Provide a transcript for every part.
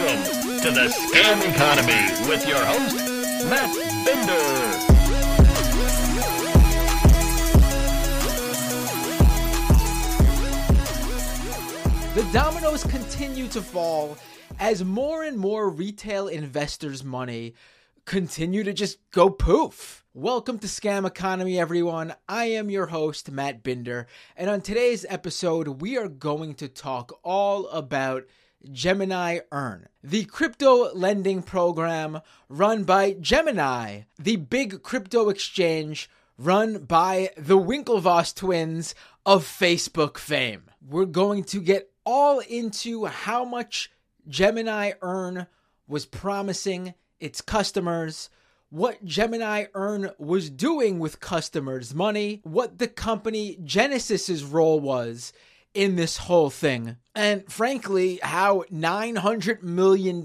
Welcome to the Scam Economy with your host, Matt Binder. The dominoes continue to fall as more and more retail investors' money continue to just go poof. Welcome to Scam Economy, everyone. I am your host, Matt Binder, and on today's episode, we are going to talk all about Gemini Earn, the crypto lending program run by Gemini, the big crypto exchange run by the Winklevoss twins of Facebook fame. We're going to get all into how much Gemini Earn was promising its customers, what Gemini Earn was doing with customers' money, what the company Genesis's role was in this whole thing, and frankly, how $900 million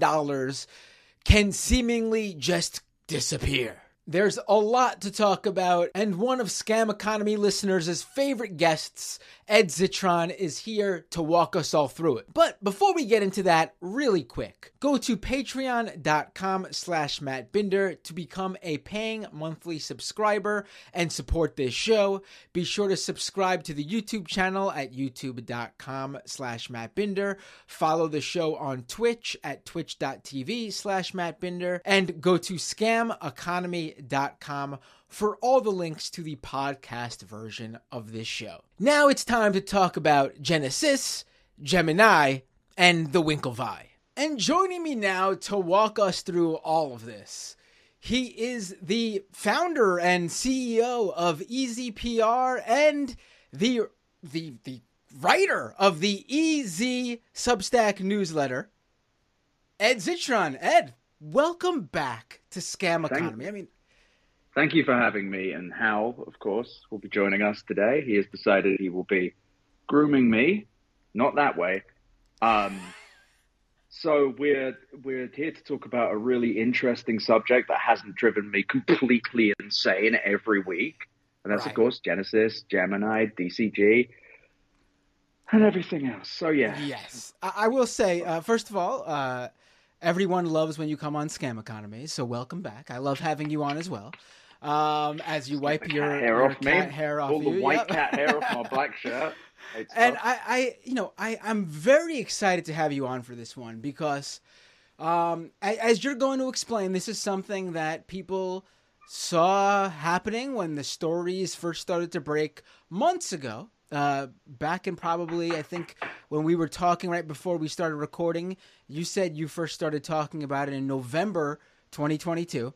can seemingly just disappear. There's a lot to talk about, and one of Scam Economy listeners' favorite guests, Ed Zitron, is here to walk us all through it. But before we get into that, really quick, go to patreon.com slash Matt Binder to become a paying monthly subscriber and support this show. Be sure to subscribe to the YouTube channel at youtube.com slash Matt Binder. Follow the show on Twitch at twitch.tv slash Matt Binder, and go to scameconomy.com for all the links to the podcast version of this show. Now it's time to talk about Genesis, Gemini, and the Winklevi. And joining me now to walk us through all of this, he is the founder and CEO of EZPR and the the the writer of the EZ Substack newsletter, Ed Zitron. Ed, welcome back to Scam Economy. I mean, thank you for having me. And Hal, of course, will be joining us today. He has decided he will be grooming me, not that way. Um, so we're we're here to talk about a really interesting subject that hasn't driven me completely insane every week, and that's Right. of course Genesis, Gemini, DCG, and everything else. So yeah, Yes, I, I will say uh, first of all, uh, everyone loves when you come on Scam Economy, so welcome back. I love having you on as well. Um, as you wipe your, cat hair your off me, hair off all you, the white yep. cat hair off my black shirt. It's and. I, I, you know, I, I'm very excited to have you on for this one because, um, as you're going to explain, this is something that people saw happening when the stories first started to break months ago. Uh, back in probably, I think, when we were talking right before we started recording, you said you first started talking about it in November 2022.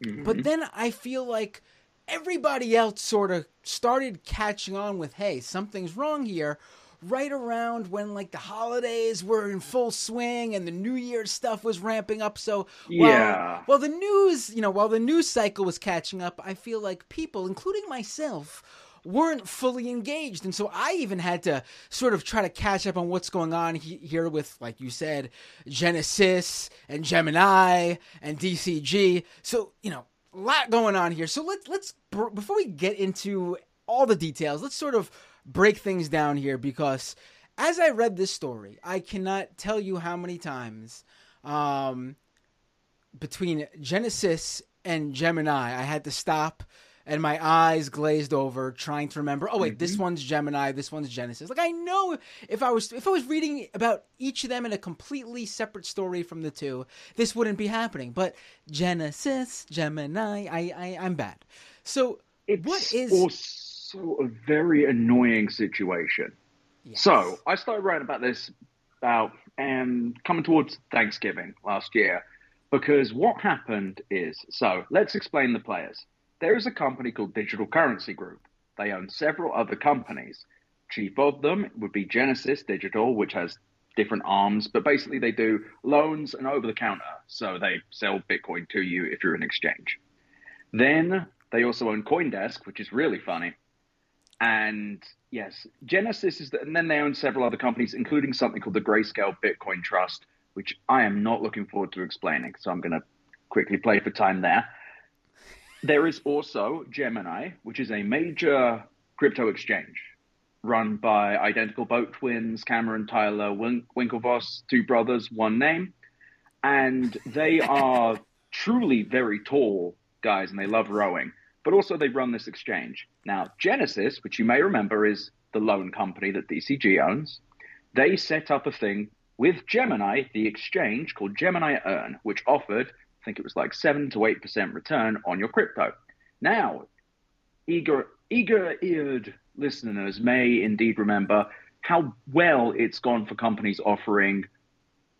But mm-hmm. then I feel like everybody else sort of started catching on with, hey, something's wrong here. Right around when like the holidays were in full swing and the New Year stuff was ramping up. So while, Yeah. while the news, you know, while the news cycle was catching up, I feel like people, including myself, weren't fully engaged. And so I even had to sort of try to catch up on what's going on he- here with, like you said, Genesis and Gemini and DCG. So, you know, a lot going on here. So let's, let's, before we get into all the details, let's sort of break things down here because as I read this story, I cannot tell you how many times, um, between Genesis and Gemini, I had to stop and my eyes glazed over trying to remember oh wait this one's gemini this one's genesis like i know if i was if i was reading about each of them in a completely separate story from the two this wouldn't be happening but genesis gemini i, I i'm bad so It's what is also a very annoying situation. Yes. So I started writing about this about um, coming towards Thanksgiving last year because what happened is so let's explain the players. There is a company called Digital Currency Group. They own several other companies. Chief of them would be Genesis Digital, which has different arms, but basically they do loans and over the counter. So they sell Bitcoin to you if you're an exchange. Then they also own CoinDesk, which is really funny. And yes, Genesis is, the, and then they own several other companies, including something called the Grayscale Bitcoin Trust, which I am not looking forward to explaining. So I'm going to quickly play for time there. There is also Gemini, which is a major crypto exchange run by identical boat twins, Cameron Tyler Win- Winklevoss, two brothers, one name. and they are truly very tall guys, and they love rowing. But also, they run this exchange now. Genesis, which you may remember, is the loan company that DCG owns. They set up a thing with Gemini, the exchange called Gemini Earn, which offered, think it was like seven to eight percent return on your crypto. Now, eager eager-eared listeners may indeed remember how well it's gone for companies offering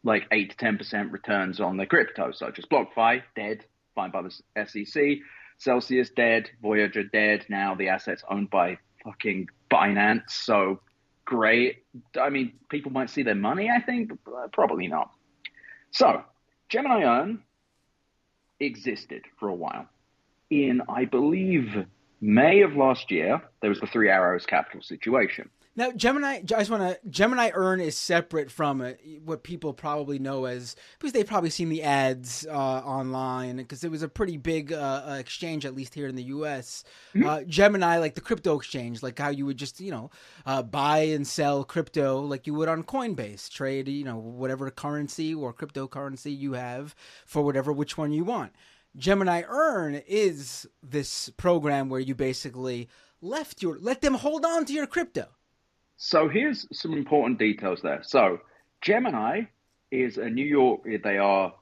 like 8 to 10% returns on their crypto, such as BlockFi, dead, fined by the SEC, Celsius, dead, Voyager, dead. Now the assets owned by fucking Binance, so great. I mean, people might see their money, I think, but probably not. So, Gemini Earn existed for a while. In, I believe, May of last year, there was the Three Arrows Capital situation. Now, Gemini, I just want to. Gemini Earn is separate from uh, what people probably know as because they've probably seen the ads uh, online because it was a pretty big uh, uh exchange, at least here in the U.S. Mm-hmm. Uh, Gemini, like the crypto exchange, like how you would just you know uh, buy and sell crypto like you would on Coinbase, trade you know whatever currency or cryptocurrency you have for whatever which one you want. Gemini Earn is this program where you basically left your let them hold on to your crypto. So here's some important details there. So Gemini is a New York they are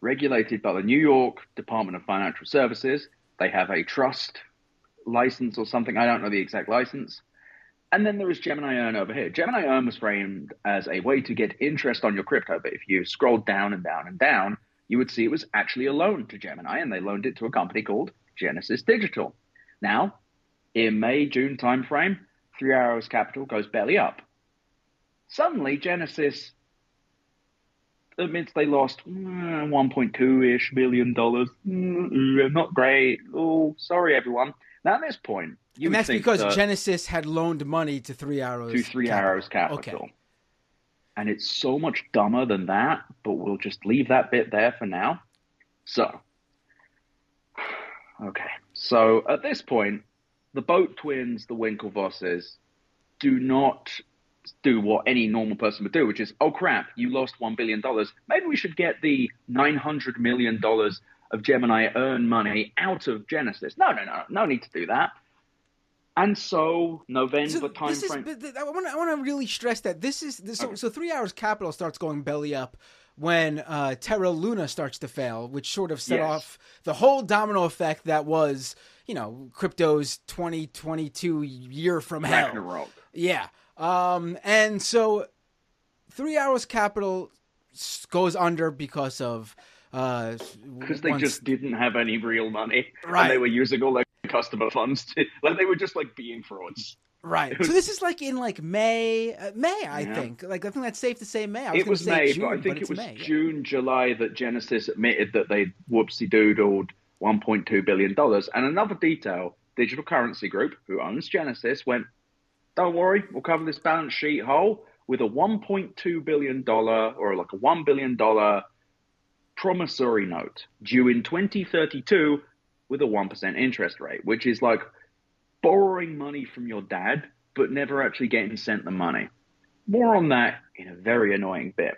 regulated by the New York Department of Financial Services. They have a trust license or something. I don't know the exact license. And then there is Gemini Earn over here. Gemini Earn was framed as a way to get interest on your crypto. But if you scroll down and down and down, you would see it was actually a loan to Gemini, and they loaned it to a company called Genesis Digital. Now, in May June timeframe, Three Arrows Capital goes belly up. Suddenly, Genesis admits they lost mm, 1.2 ish billion dollars. Mm, not great. Oh, sorry, everyone. Now, at this point, you and that's because that Genesis had loaned money to Three Arrows to Three Capital. Arrows Capital. Okay and it's so much dumber than that, but we'll just leave that bit there for now. So, okay. So at this point, the boat twins, the Winklevosses, do not do what any normal person would do, which is, oh crap, you lost $1 billion. Maybe we should get the $900 million of Gemini earn money out of Genesis. No, no, no, no need to do that. And so November so time frame. Is, I want to I want to really stress that this is this, so, okay. so Three Arrows Capital starts going belly up when uh, Terra Luna starts to fail, which sort of set yes. off the whole domino effect that was you know crypto's 2022 year from hell. Ragnarok. Yeah. Um, and so Three Arrows Capital goes under because of because uh, they once... just didn't have any real money, right? And they were using all their customer funds to like they were just like being frauds. Right. Was, so this is like in like May, uh, May, I yeah. think. Like I think that's safe to say May. I was it was May, June, but I think but it was May, June. July that Genesis admitted that they whoopsie doodled 1.2 billion dollars. And another detail: Digital Currency Group, who owns Genesis, went, "Don't worry, we'll cover this balance sheet hole with a 1.2 billion dollar or like a 1 billion dollar promissory note due in 2032 with a 1% interest rate, which is like borrowing money from your dad, but never actually getting sent the money. More on that in a very annoying bit.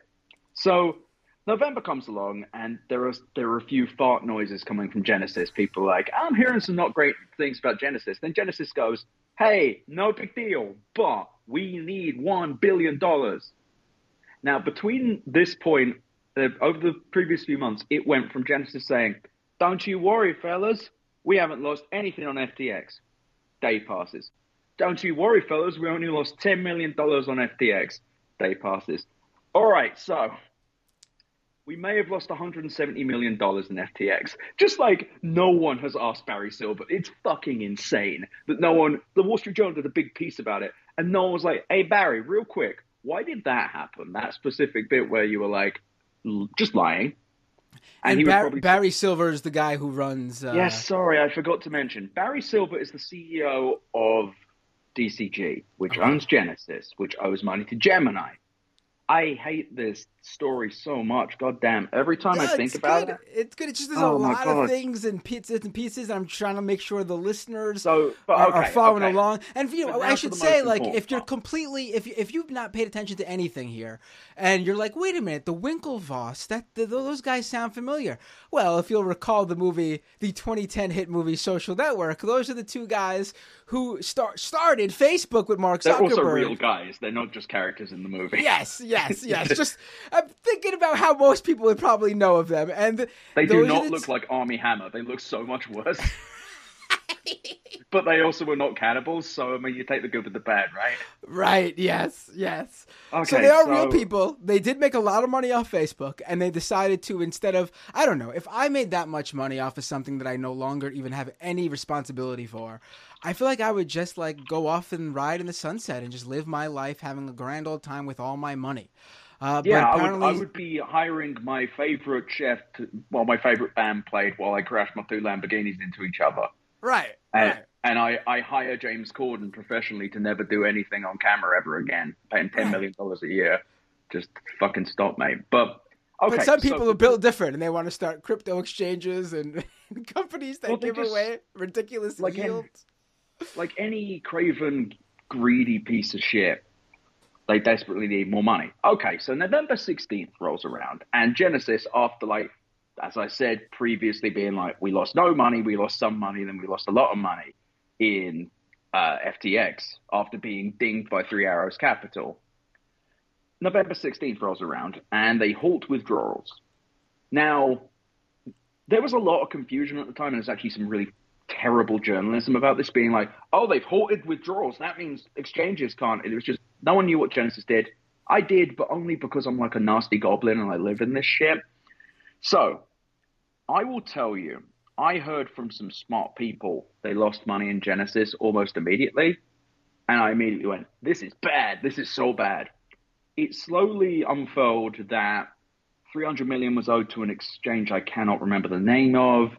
So November comes along, and there are there are a few fart noises coming from Genesis. People are like, I'm hearing some not great things about Genesis. Then Genesis goes, Hey, no big deal, but we need one billion dollars. Now, between this point, uh, over the previous few months, it went from Genesis saying, don't you worry, fellas. We haven't lost anything on FTX. Day passes. Don't you worry, fellas. We only lost $10 million on FTX. Day passes. All right, so we may have lost $170 million in FTX. Just like no one has asked Barry Silbert. It's fucking insane that no one, the Wall Street Journal did a big piece about it, and no one was like, hey, Barry, real quick, why did that happen? That specific bit where you were like, just lying. And, and Bar- probably... Barry Silbert is the guy who runs. Uh... Yes, sorry, I forgot to mention. Barry Silbert is the CEO of DCG, which owns Genesis, which owes money to Gemini. I hate this story so much. God damn. Every time I think about good. it. It's good. It's just there's Oh a lot God. of things and pieces and pieces. I'm trying to make sure the listeners So, but are, okay, are following okay. along. And you know, I should say, like, important if you're completely, if if you've not paid attention to anything here, and you're like, wait a minute, the Winklevoss, that th those guys sound familiar. Well, if you'll recall the movie, the 2010 hit movie Social Network, those are the two guys who start started Facebook with Mark Zuckerberg. They're also real guys. They're not just characters in the movie. Yes, yes, yes. Yes. Just I'm thinking about how most people would probably know of them, and They do not the look t- like Armie Hammer. They look so much worse. but they also were not cannibals, so I mean, you take the good with the bad, right? Right. Yes. Yes. Okay, so they are so- real people. They did make a lot of money off Facebook, and they decided to instead of I don't know if I made that much money off of something that I no longer even have any responsibility for. I feel like I would just like go off and ride in the sunset and just live my life, having a grand old time with all my money. Uh, Yeah, but I would, I would be hiring my favorite chef to, while my favorite band played while I crashed my two Lamborghinis into each other. right. And, right. and I, I hire James Corden professionally to never do anything on camera ever again, paying $10 million a year. Just fucking stop, mate. But, okay. but some so- people are built different, and they want to start crypto exchanges and companies that Well, give just- away ridiculous like yields. Like any craven, greedy piece of shit, they desperately need more money. Okay, so November 16th rolls around, and Genesis, after like, as I said previously, being like, we lost no money, we lost some money, then we lost a lot of money in uh, FTX after being dinged by Three Arrows Capital. November 16th rolls around, and they halt withdrawals. Now, there was a lot of confusion at the time, and there's actually some really terrible journalism about this being like, oh, they've halted withdrawals. That means exchanges can't. It was just no one knew what Genesis did. I did, but only because I'm like a nasty goblin and I live in this shit. So, I will tell you, I heard from some smart people they lost money in Genesis almost immediately. And I immediately went, this is bad. This is so bad. It slowly unfurled that 300 million was owed to an exchange I cannot remember the name of.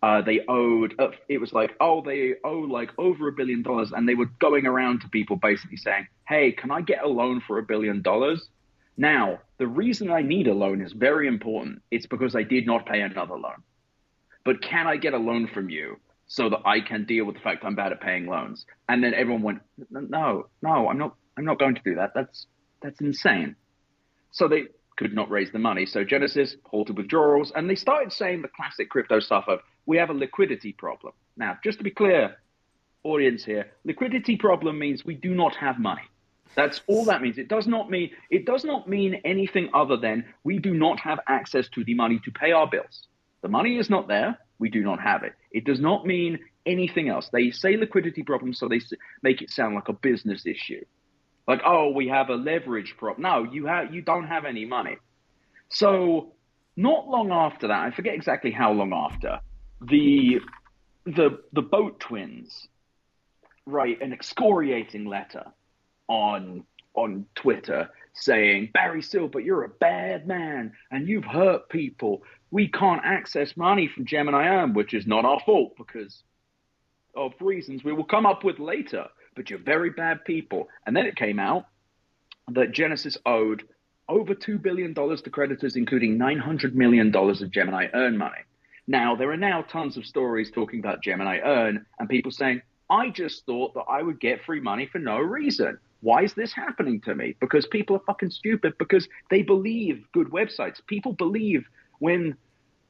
Uh, they owed, uh, it was like, oh, they owe like over a billion dollars. And they were going around to people basically saying, hey, can I get a loan for a billion dollars? Now, the reason I need a loan is very important. It's because I did not pay another loan. But can I get a loan from you so that I can deal with the fact I'm bad at paying loans? And then everyone went, no, no, I'm not, I'm not going to do that. That's, that's insane. So they could not raise the money. So Genesis halted withdrawals and they started saying the classic crypto stuff of, we have a liquidity problem. Now, just to be clear, audience here, liquidity problem means we do not have money. That's all that means. It does not mean it does not mean anything other than we do not have access to the money to pay our bills. The money is not there. We do not have it. It does not mean anything else. They say liquidity problem, so they make it sound like a business issue, like oh, we have a leverage problem. No, you have you don't have any money. So, not long after that, I forget exactly how long after, the the the boat twins write an excoriating letter on on Twitter saying, Barry Silbert, you're a bad man and you've hurt people. We can't access money from Gemini Earn, which is not our fault because of reasons we will come up with later. But you're very bad people. And then it came out that Genesis owed over $2 billion to creditors, including $900 million of Gemini Earn money. Now, there are now tons of stories talking about Gemini Earn and people saying, I just thought that I would get free money for no reason. Why is this happening to me? Because people are fucking stupid because they believe good websites. People believe when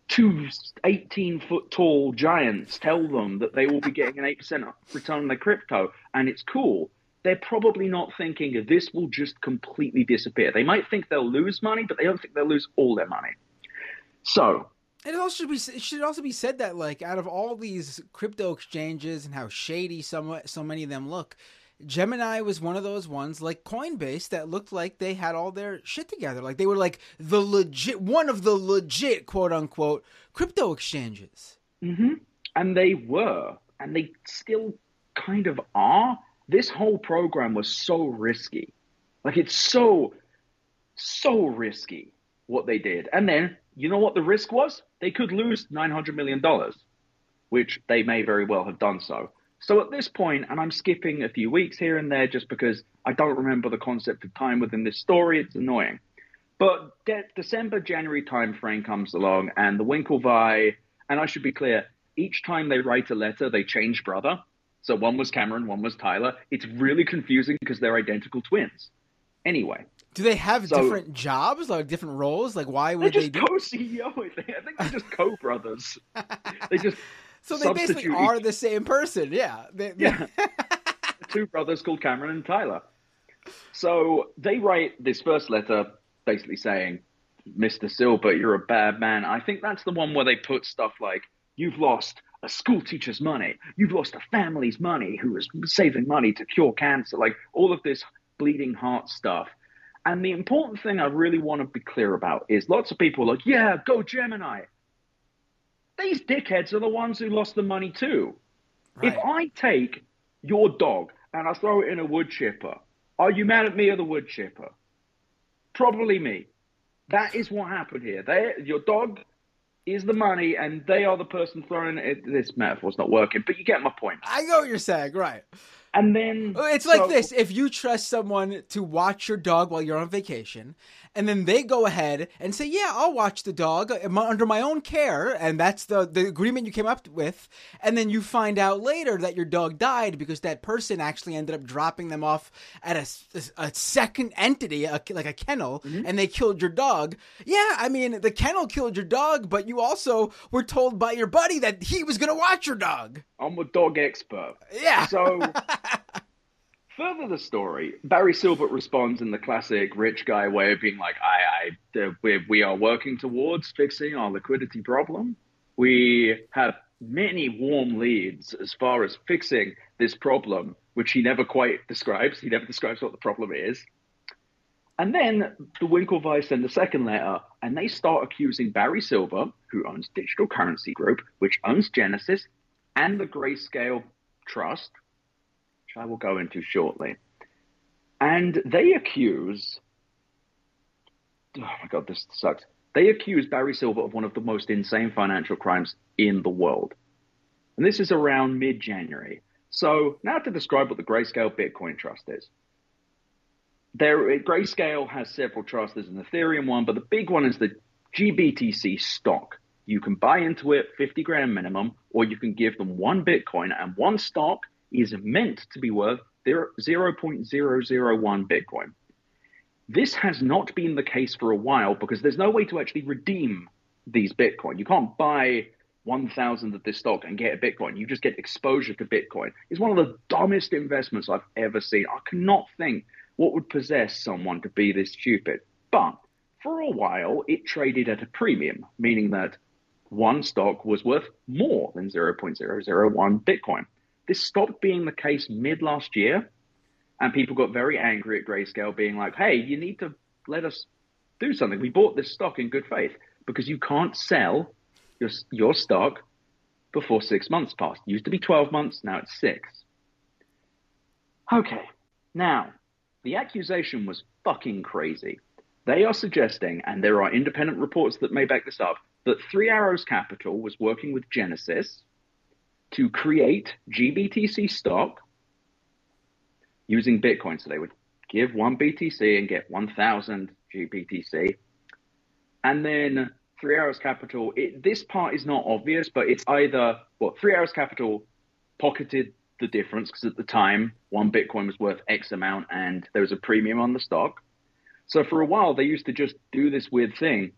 two 18 foot tall giants tell them that they will be getting an 8% return on their crypto and it's cool. They're probably not thinking this will just completely disappear. They might think they'll lose money, but they don't think they'll lose all their money. So, And it also should be it should also be said that like out of all these crypto exchanges and how shady some so many of them look, Gemini was one of those ones like Coinbase that looked like they had all their shit together. Like they were like the legit one of the legit quote unquote crypto exchanges. hmm And they were, and they still kind of are. This whole program was so risky. Like, it's so, so risky what they did. And then, you know what the risk was? They could lose $900 million, which they may very well have done so. So at this point, and I'm skipping a few weeks here and there just because I don't remember the concept of time within this story. It's annoying. But de- December, January timeframe comes along, and the Winklevi, and I should be clear, each time they write a letter, they change brother. So one was Cameron, one was Tyler. It's really confusing because they're identical twins. Anyway, Do they have So- different jobs, like different roles? Like why would they just do? co-CEO. I think they're just co-brothers. they just So they basically are each- the same person. Yeah. They, they- Yeah. two brothers called Cameron and Tyler. So they write this first letter basically saying, Mr. Silbert, you're a bad man. I think that's the one where they put stuff like, You've lost a school teacher's money. You've lost a family's money who was saving money to cure cancer. Like all of this bleeding heart stuff. And the important thing I really want to be clear about is lots of people are like, Yeah, go Gemini. These dickheads are the ones who lost the money too. If I take your dog and I throw it in a wood chipper, are you mad at me or the wood chipper? Probably me. That is what happened here. They, your dog is the money, and they are the person throwing it. This metaphor's not working, but you get my point. I know what you're saying, right? And then It's like so- this: if you trust someone to watch your dog while you're on vacation, and then they go ahead and say, "Yeah, I'll watch the dog uh, under my own care," and that's the the agreement you came up with, and then you find out later that your dog died because that person actually ended up dropping them off at a, a second entity, a, like a kennel, Mm-hmm. and they killed your dog. Yeah, I mean the kennel killed your dog, but you also were told by your buddy that he was going to watch your dog. I'm a dog expert. Yeah. So, further the story, Barry Silbert responds in the classic rich guy way of being like, I, I, we, we are working towards fixing our liquidity problem. We have many warm leads as far as fixing this problem, which he never quite describes. He never describes what the problem is. And then the Winklevi send a second letter, and they start accusing Barry Silbert, who owns Digital Currency Group, which owns Genesis, and the Grayscale Trust, which I will go into shortly. And they accuse, oh my God, this sucks. They accuse Barry Silbert of one of the most insane financial crimes in the world. And this is around mid January. So, now to describe what the Grayscale Bitcoin Trust is. There, Grayscale has several trusts. There's an Ethereum one, but the big one is the GBTC stock. You can buy into it 50 grand minimum, or you can give them one Bitcoin, and one stock is meant to be worth 0.001 Bitcoin. This has not been the case for a while because there's no way to actually redeem these Bitcoin. You can't buy 1,000 of this stock and get a Bitcoin. You just get exposure to Bitcoin. It's one of the dumbest investments I've ever seen. I cannot think what would possess someone to be this stupid. But for a while, it traded at a premium, meaning that one stock was worth more than 0.001 Bitcoin. This stopped being the case mid last year, and people got very angry at Grayscale, being like, hey, you need to let us do something. We bought this stock in good faith because you can't sell your, your stock before six months passed. It used to be 12 months, now it's six. Okay, now, the accusation was fucking crazy. They are suggesting, and there are independent reports that may back this up, that Three Arrows Capital was working with Genesis to create GBTC stock using Bitcoin. So they would give one BTC and get 1,000 GBTC. And then Three Arrows Capital, it, this part is not obvious, but it's either, well, Three Arrows Capital pocketed the difference because at the time, one Bitcoin was worth X amount and there was a premium on the stock. So for a while, they used to just do this weird thing.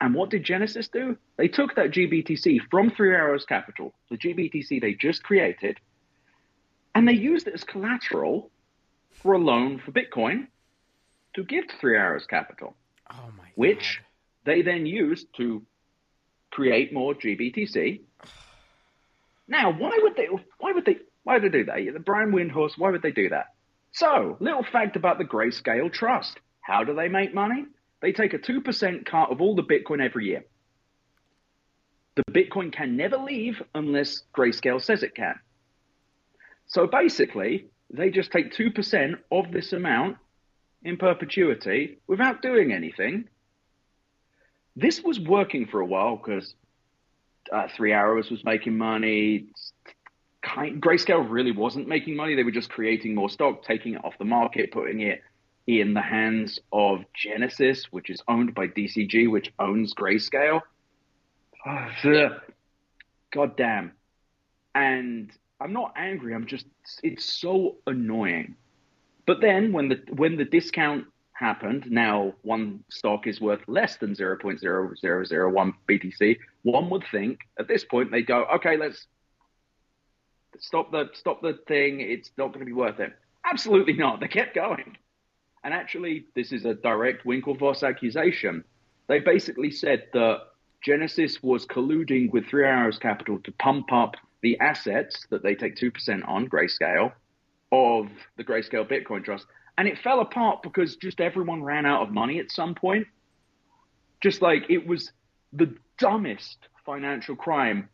And what did Genesis do? They took that GBTC from Three Arrows Capital, the GBTC they just created, and they used it as collateral for a loan for Bitcoin to give to Three Arrows Capital, Oh my god. which they then used to create more GBTC. Now, why would they? Why would they? Why would they do that? The Brian Windhorst. Why would they do that? So, little fact about the Grayscale Trust. How do they make money? They take a 2% cut of all the Bitcoin every year. The Bitcoin can never leave unless Grayscale says it can. So basically, they just take 2% of this amount in perpetuity without doing anything. This was working for a while because uh, Three Arrows was making money, Grayscale really wasn't making money. They were just creating more stock, taking it off the market, putting it in the hands of Genesis, which is owned by DCG, which owns Grayscale. Ah, God damn. And I'm not angry. I'm just it's so annoying. But then when the when the discount happened, now one stock is worth less than 0.0001 BTC. One would think at this point they go, okay, let's stop the stop the thing. It's not going to be worth it. Absolutely not. They kept going. And actually, this is a direct Winklevoss accusation. They basically said that Genesis was colluding with Three Arrows Capital to pump up the assets that they take 2% on, Grayscale, of the Grayscale Bitcoin Trust. And it fell apart because just everyone ran out of money at some point. Just like it was the dumbest financial crime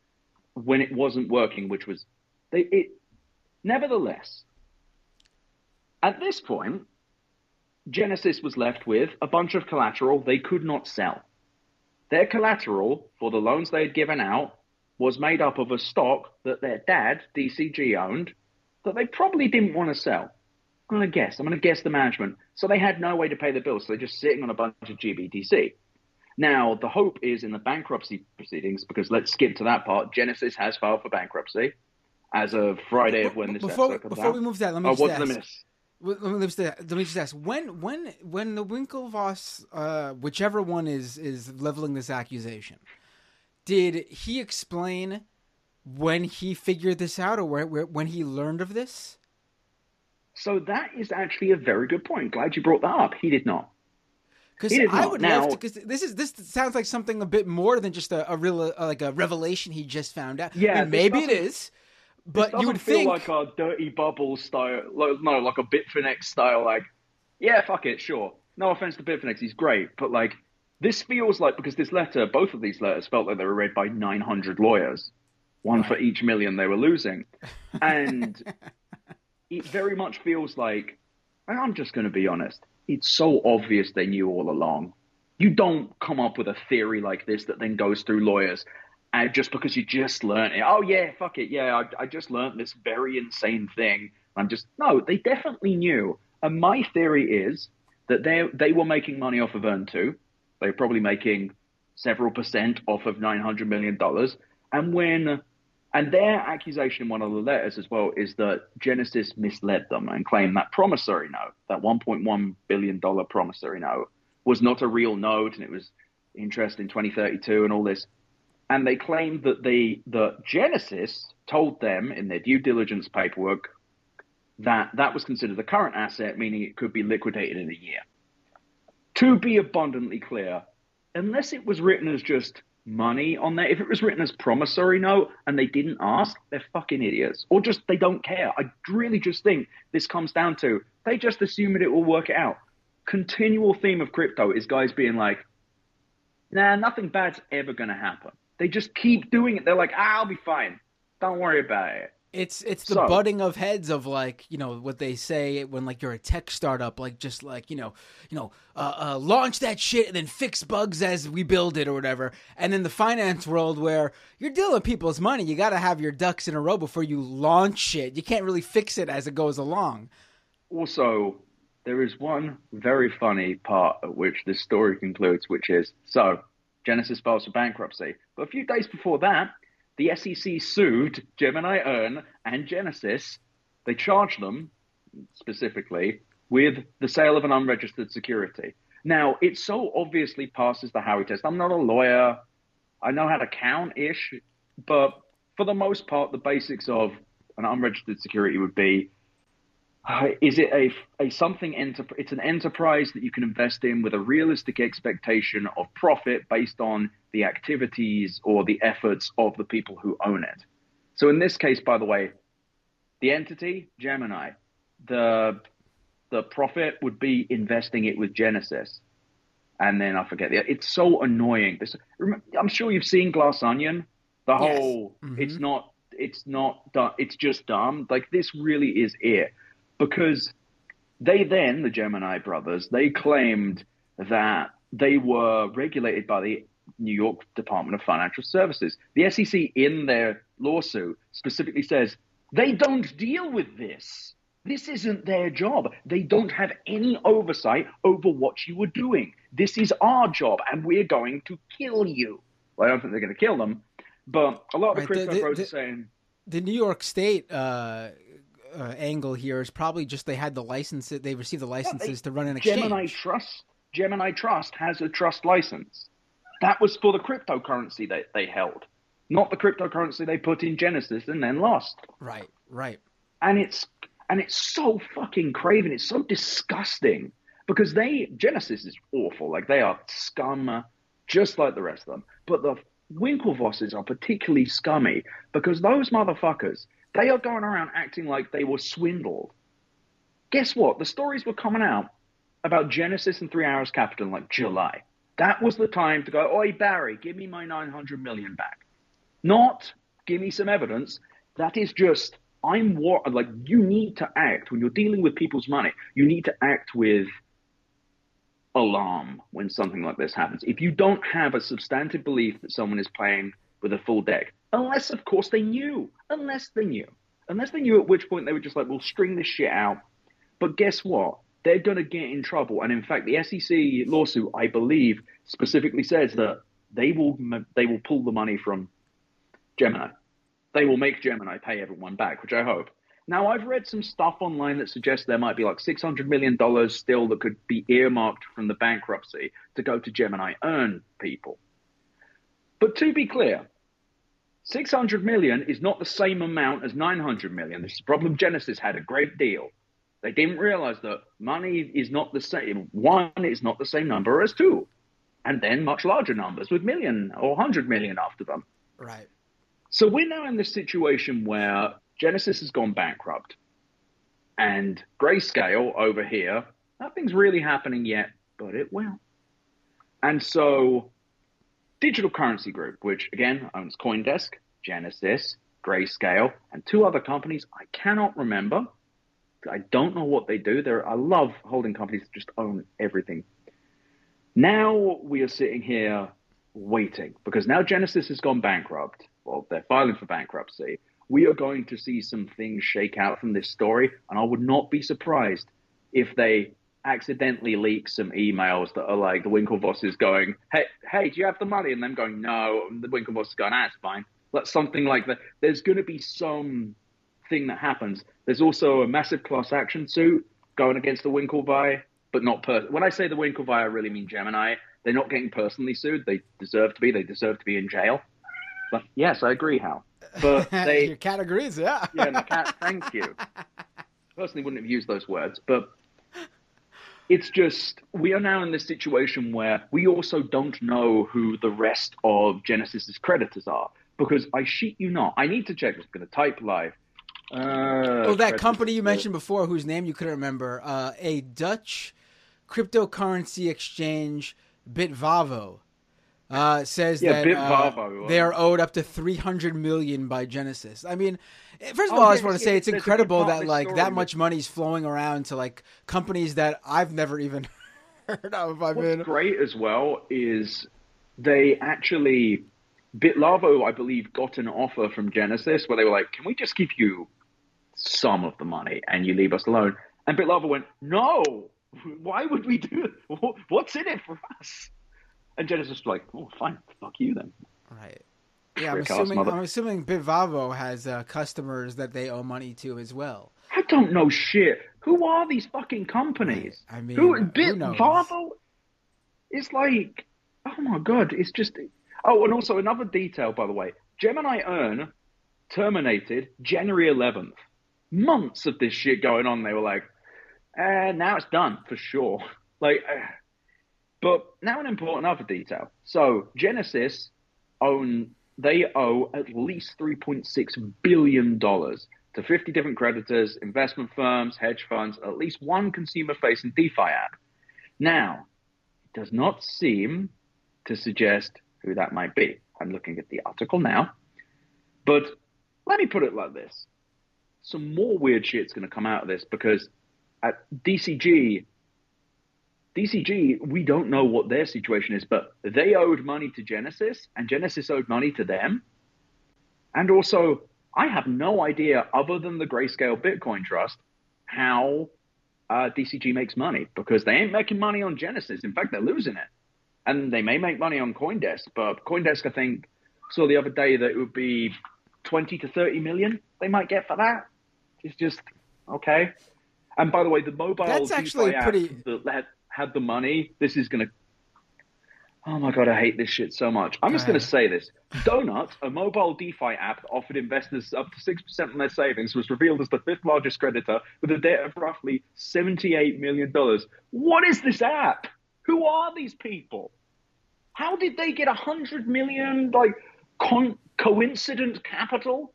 when it wasn't working, which was they it nevertheless at this point Genesis was left with a bunch of collateral they could not sell. Their collateral for the loans they had given out was made up of a stock that their dad, DCG, owned that they probably didn't want to sell. I'm going to guess. I'm going to guess the management. So they had no way to pay the bills. So they're just sitting on a bunch of GBTC. Now, the hope is in the bankruptcy proceedings, because let's skip to that part. Genesis has filed for bankruptcy as of Friday of when this before, episode comes before out. we move to that, let me oh, just what's ask. Let me, let let me just ask when when when the Winklevoss, uh, whichever one is is leveling this accusation, did he explain when he figured this out or where, where, when he learned of this? So that is actually a very good point. Glad you brought that up. He did not. Because I not. would Now- love to. Because this is this sounds like something a bit more than just a, a real uh, like a revelation he just found out. Yeah, I mean, maybe it is, but you would feel think like a dirty bubble style. lo- No, like a Bitfinex style. Like, yeah, fuck it, sure. No offense to Bitfinex, he's great, but like, this feels like because this letter, both of these letters felt like they were read by 900 lawyers, one for each million they were losing, and it very much feels like, and I'm just going to be honest, it's so obvious they knew all along. You don't come up with a theory like this that then goes through lawyers and just because you just learned it. Oh yeah, fuck it, yeah, I, I just learned this very insane thing. I'm just no, they definitely knew. And my theory is that they they were making money off of Earn Two. They were probably making several percent off of nine hundred million dollars. And when and their accusation in one of the letters as well is that Genesis misled them and claimed that promissory note, that $1.1 billion promissory note, was not a real note and it was interest in 2032 and all this. And they claimed that the that Genesis told them in their due diligence paperwork that that was considered a current asset, meaning it could be liquidated in a year. To be abundantly clear, unless it was written as just money on there, if it was written as promissory note and they didn't ask, they're fucking idiots. Or just they don't care. I really just think this comes down to they just assume that it will work it out. Continual theme of crypto is guys being like, nah, nothing bad's ever going to happen. They just keep doing it. They're like, ah, I'll be fine. Don't worry about it. It's it's the So- butting of heads of like you know what they say when like you're a tech startup like just like you know you know uh, uh, launch that shit and then fix bugs as we build it or whatever and in the finance world where you're dealing with people's money you got to have your ducks in a row before you launch shit you can't really fix it as it goes along Also, there is one very funny part at which this story concludes, which is so Genesis files for bankruptcy. But a few days before that, the SEC sued Gemini Earn and Genesis. They charged them specifically with the sale of an unregistered security. Now, it so obviously passes the Howey test. I'm not a lawyer. I know how to count ish, but for the most part, the basics of an unregistered security would be uh, is it a, a something enter, it's an enterprise that you can invest in with a realistic expectation of profit based on the activities or the efforts of the people who own it? So in this case by the way the entity gemini the the profit would be investing it with genesis. And then i forget the it's so annoying. This i'm sure you've seen glass onion. The Yes. whole Mhm. it's not it's not it's just dumb. Like this really is it because they then, the Gemini brothers, they claimed that they were regulated by the New York Department of Financial Services. The SEC in their lawsuit specifically says They don't deal with this. This isn't their job. They don't have any oversight over what you are doing. This is our job, and we're going to kill you. Well, I don't think they're going to kill them, but a lot of Right, the the- crypto the- pros the- are saying, The New York State uh, uh, angle here is probably just they had the licenses, they received the licenses to run an exchange. Gemini Trust, Gemini Trust has a trust license. That was for the cryptocurrency that they held, not the cryptocurrency they put in Genesis and then lost. Right, right. and it's and it's so fucking craven. It's so disgusting because they Genesis is awful. Like they are scum, just like the rest of them. But the Winklevosses are particularly scummy because those motherfuckers they are going around acting like they were swindled. Guess what? The stories were coming out about Genesis and Three Arrows Capital in like July. That was the time to go. Oi, Barry, give me my nine hundred million back. Not give me some evidence. That is just I'm what like you need to act when you're dealing with people's money. You need to act with alarm when something like this happens. If you don't have a substantive belief that someone is playing with a full deck, unless of course they knew, unless they knew, unless they knew at which point they were just like, we'll string this shit out. But guess what? They're going to get in trouble. And in fact, the SEC lawsuit, I believe, specifically says that they will they will pull the money from Gemini. They will make Gemini pay everyone back, which I hope. Now, I've read some stuff online that suggests there might be like $600 million still that could be earmarked from the bankruptcy to go to Gemini Earn people. But to be clear, 600 million is not the same amount as 900 million. This is the problem Genesis had a great deal. They didn't realize that money is not the same. One is not the same number as two. And then much larger numbers with million or 100 million after them. Right. So we're now in this situation where Genesis has gone bankrupt, and Grayscale over here, nothing's really happening yet, but it will. And so, Digital Currency Group, which again owns CoinDesk, Genesis, Grayscale, and two other companies I cannot remember. I don't know what they do. They're, I love holding companies that just own everything. Now we are sitting here waiting because now Genesis has gone bankrupt. Well, they're filing for bankruptcy. We are going to see some things shake out from this story, and I would not be surprised if they accidentally leak some emails that are like the Winklevoss is going, "Hey, hey, do you have the money?" and them going, "No," and the Winklevoss is going, "Ah, fine." That's something like that. There's going to be some thing that happens. There's also a massive class action suit going against the Winklevi, but not per. When I say the Winklevi, I really mean Gemini. They're not getting personally sued. They deserve to be. They deserve to be in jail. But yes, I agree, Hal. But they, Your cat agrees, yeah. yeah, the cat, thank you. Personally, wouldn't have used those words, but it's just we are now in this situation where we also don't know who the rest of Genesis's creditors are because I sheet you not. I need to check. I'm going to type live. Uh, Oh, that company you mentioned before, whose name you couldn't remember, uh, a Dutch cryptocurrency exchange, Bitvavo, uh, says Yeah, that uh, they are owed up to three hundred million by Genesis. I mean, first of Oh, all, I just yes, want to say yes, it's there's a good incredible that like story that that- much money's flowing around to like companies that I've never even heard of. I What's mean, great as well is they actually Bitvavo, I believe, got an offer from Genesis where they were like, "Can we just give you some of the money and you leave us alone?" And Bitvavo went, "No, why would we do? What's in it for us?" And Genesis was like, "Oh, fine, fuck you then." right. Yeah, I'm assuming I'm assuming Bitvavo has uh, customers that they owe money to as well. I don't know shit. Who are these fucking companies? I mean, who, who Bit knows? Varvo? It's like, oh my god, it's just. Oh, and also another detail, by the way. Gemini Earn terminated January 11th. Months of this shit going on. They were like, eh, now it's done for sure. Like, eh. But now an important other detail. So Genesis own they owe at least 3.6 billion dollars to 50 different creditors, investment firms, hedge funds, at least one consumer-facing DeFi app. Now, it does not seem to suggest who that might be. I'm looking at the article now, but let me put it like this: some more weird shit's going to come out of this because at DCG. DCG, we don't know what their situation is, but they owed money to Genesis, and Genesis owed money to them. And also, I have no idea, other than the Grayscale Bitcoin Trust, how uh, DCG makes money because they ain't making money on Genesis. In fact, they're losing it. And they may make money on CoinDesk, but CoinDesk, I think, saw the other day that it would be 20 to 30 million they might get for that. It's just okay. And by the way, the mobile That's actually pretty- that had, the money. This is going to. Oh my god, I hate this shit so much. I'm just going to say this: Donut, a mobile DeFi app that offered investors up to six percent on their savings, was revealed as the fifth largest creditor with a debt of roughly 78 million dollars. What is this app? Who are these people? How did they get a hundred million like con- coincident capital?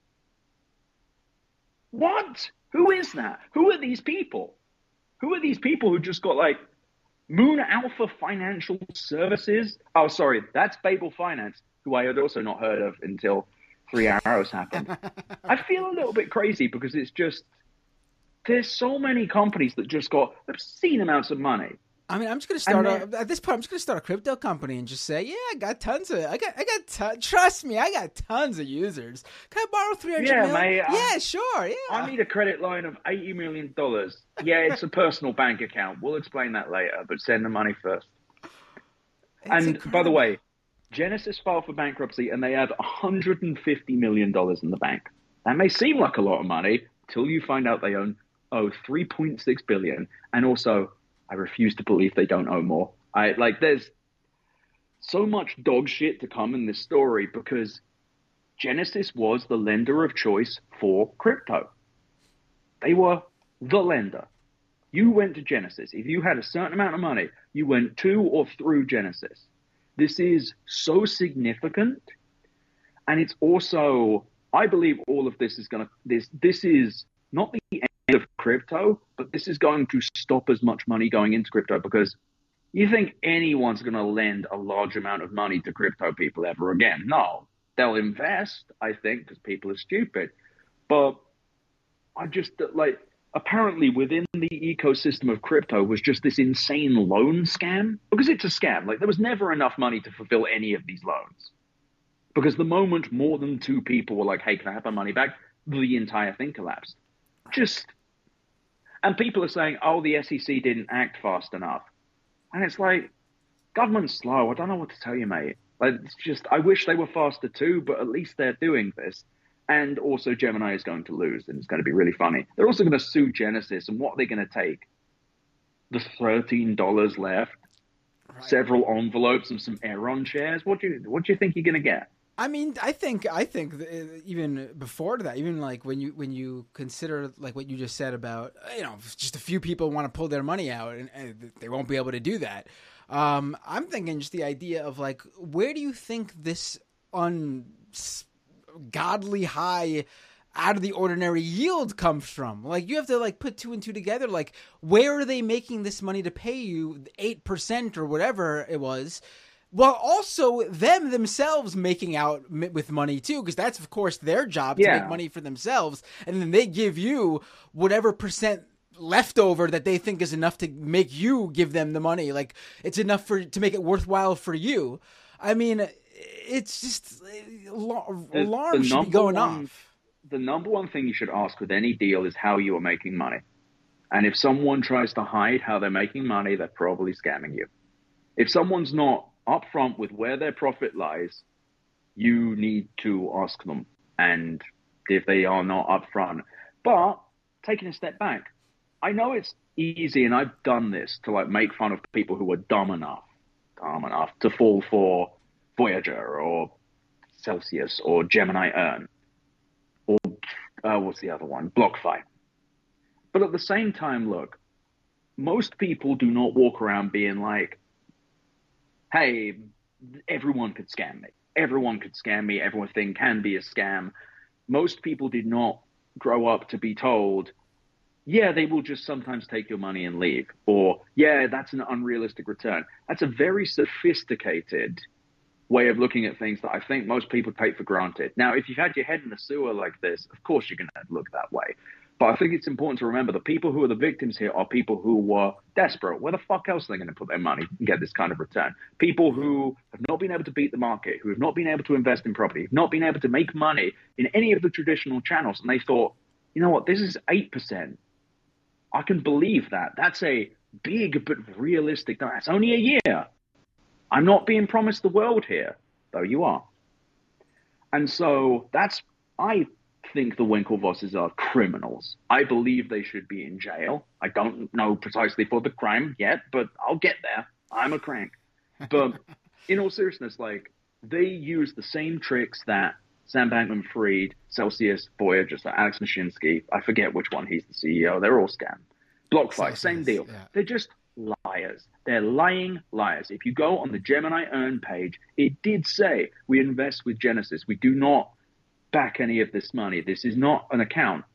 What? Who is that? Who are these people? Who are these people who just got like Moon Alpha Financial Services? Oh, sorry, that's Babel Finance, who I had also not heard of until Three Arrows happened. I feel a little bit crazy because it's just there's so many companies that just got obscene amounts of money. I mean, I'm just gonna start And a, at this point. I'm just gonna start a crypto company and just say, yeah, I got tons of, I got, I got, ton, trust me, I got tons of users. Can I borrow three hundred Yeah, mil? mate, I- yeah, sure, yeah. I need a credit line of eighty million dollars. Yeah, it's a personal bank account. We'll explain that later, but send the money first. It's and by the way, Genesis filed for bankruptcy and they have $150 million in the bank. That may seem like a lot of money till you find out they own owe 3.6 billion. And also, I refuse to believe they don't owe more. I like there's so much dog shit to come in this story because Genesis was the lender of choice for crypto. They were the lender. You went to Genesis. If you had a certain amount of money, you went to or through Genesis. This is so significant. And it's also, I believe all of this is going to, this, this is not the end crypto, but this is going to stop as much money going into crypto because you think anyone's going to lend a large amount of money to crypto people ever again? No. They'll invest, I think, because people are stupid. But I just like apparently within the ecosystem of crypto was just this insane loan scam because it's a scam. Like there was never enough money to fulfill any of these loans. Because the moment more than two people were like, "Hey, can I have my money back?" the entire thing collapsed. Just and people are saying, "Oh, the SEC didn't act fast enough," and it's like government's slow. I don't know what to tell you, mate. Like it's just I wish they were faster too, but at least they're doing this. And also, Gemini is going to lose, and it's going to be really funny. They're also going to sue Genesis, and what are they going to take? The thirteen dollars left, several envelopes and some Aeron shares. What do you what do you think you're going to get? I mean, I think I think uh, even before that, even like when you when you consider like what you just said about you know just a few people want to pull their money out and, and they won't be able to do that. Um, I'm thinking just the idea of like where do you think this ungodly high out of the ordinary yield comes from like you have to like put two and two together like where are they making this money to pay you 8% or whatever it was while also them themselves making out with money too because that's of course their job to Yeah. make money for themselves and then they give you whatever percent leftover that they think is enough to make you give them the money like it's enough for to make it worthwhile for you i mean it's just alarm The- the should be going one- off the number one thing you should ask with any deal is how you are making money. And if someone tries to hide how they're making money, they're probably scamming you. If someone's not upfront with where their profit lies, you need to ask them. And if they are not upfront, but taking a step back, I know it's easy, and I've done this to like make fun of people who are dumb enough, dumb enough to fall for Voyager or Celsius or Gemini Earn or uh, what's the other one? BlockFi. But at the same time, look, most people do not walk around being like, hey, everyone could scam me. Everyone could scam me. Everything can be a scam. Most people did not grow up to be told, yeah, they will just sometimes take your money and leave. Or, yeah, that's an unrealistic return. That's a very sophisticated way of looking at things that I think most people take for granted. Now, if you've had your head in the sewer like this, of course you're going to look that way. But I think it's important to remember the people who are the victims here are people who were desperate. Where the fuck else are they going to put their money and get this kind of return? People who have not been able to beat the market, who have not been able to invest in property, have not been able to make money in any of the traditional channels. And they thought, you know what, this is 8%. I can believe that. That's a big but realistic. That's only a year. I'm not being promised the world here, though you are. And so that's, I think the Winklevosses are criminals. I believe they should be in jail. I don't know precisely for the crime yet, but I'll get there. I'm a crank. But in all seriousness, like they use the same tricks that Sam Bankman Fried, Celsius, Voyager, so Alex Mashinsky, I forget which one he's the CEO, they're all scam. BlockFi, same deal. Yeah. They're just liars. They're lying liars. If you go on the Gemini Earn page, it did say we invest with Genesis. We do not back any of this money. This is not an account.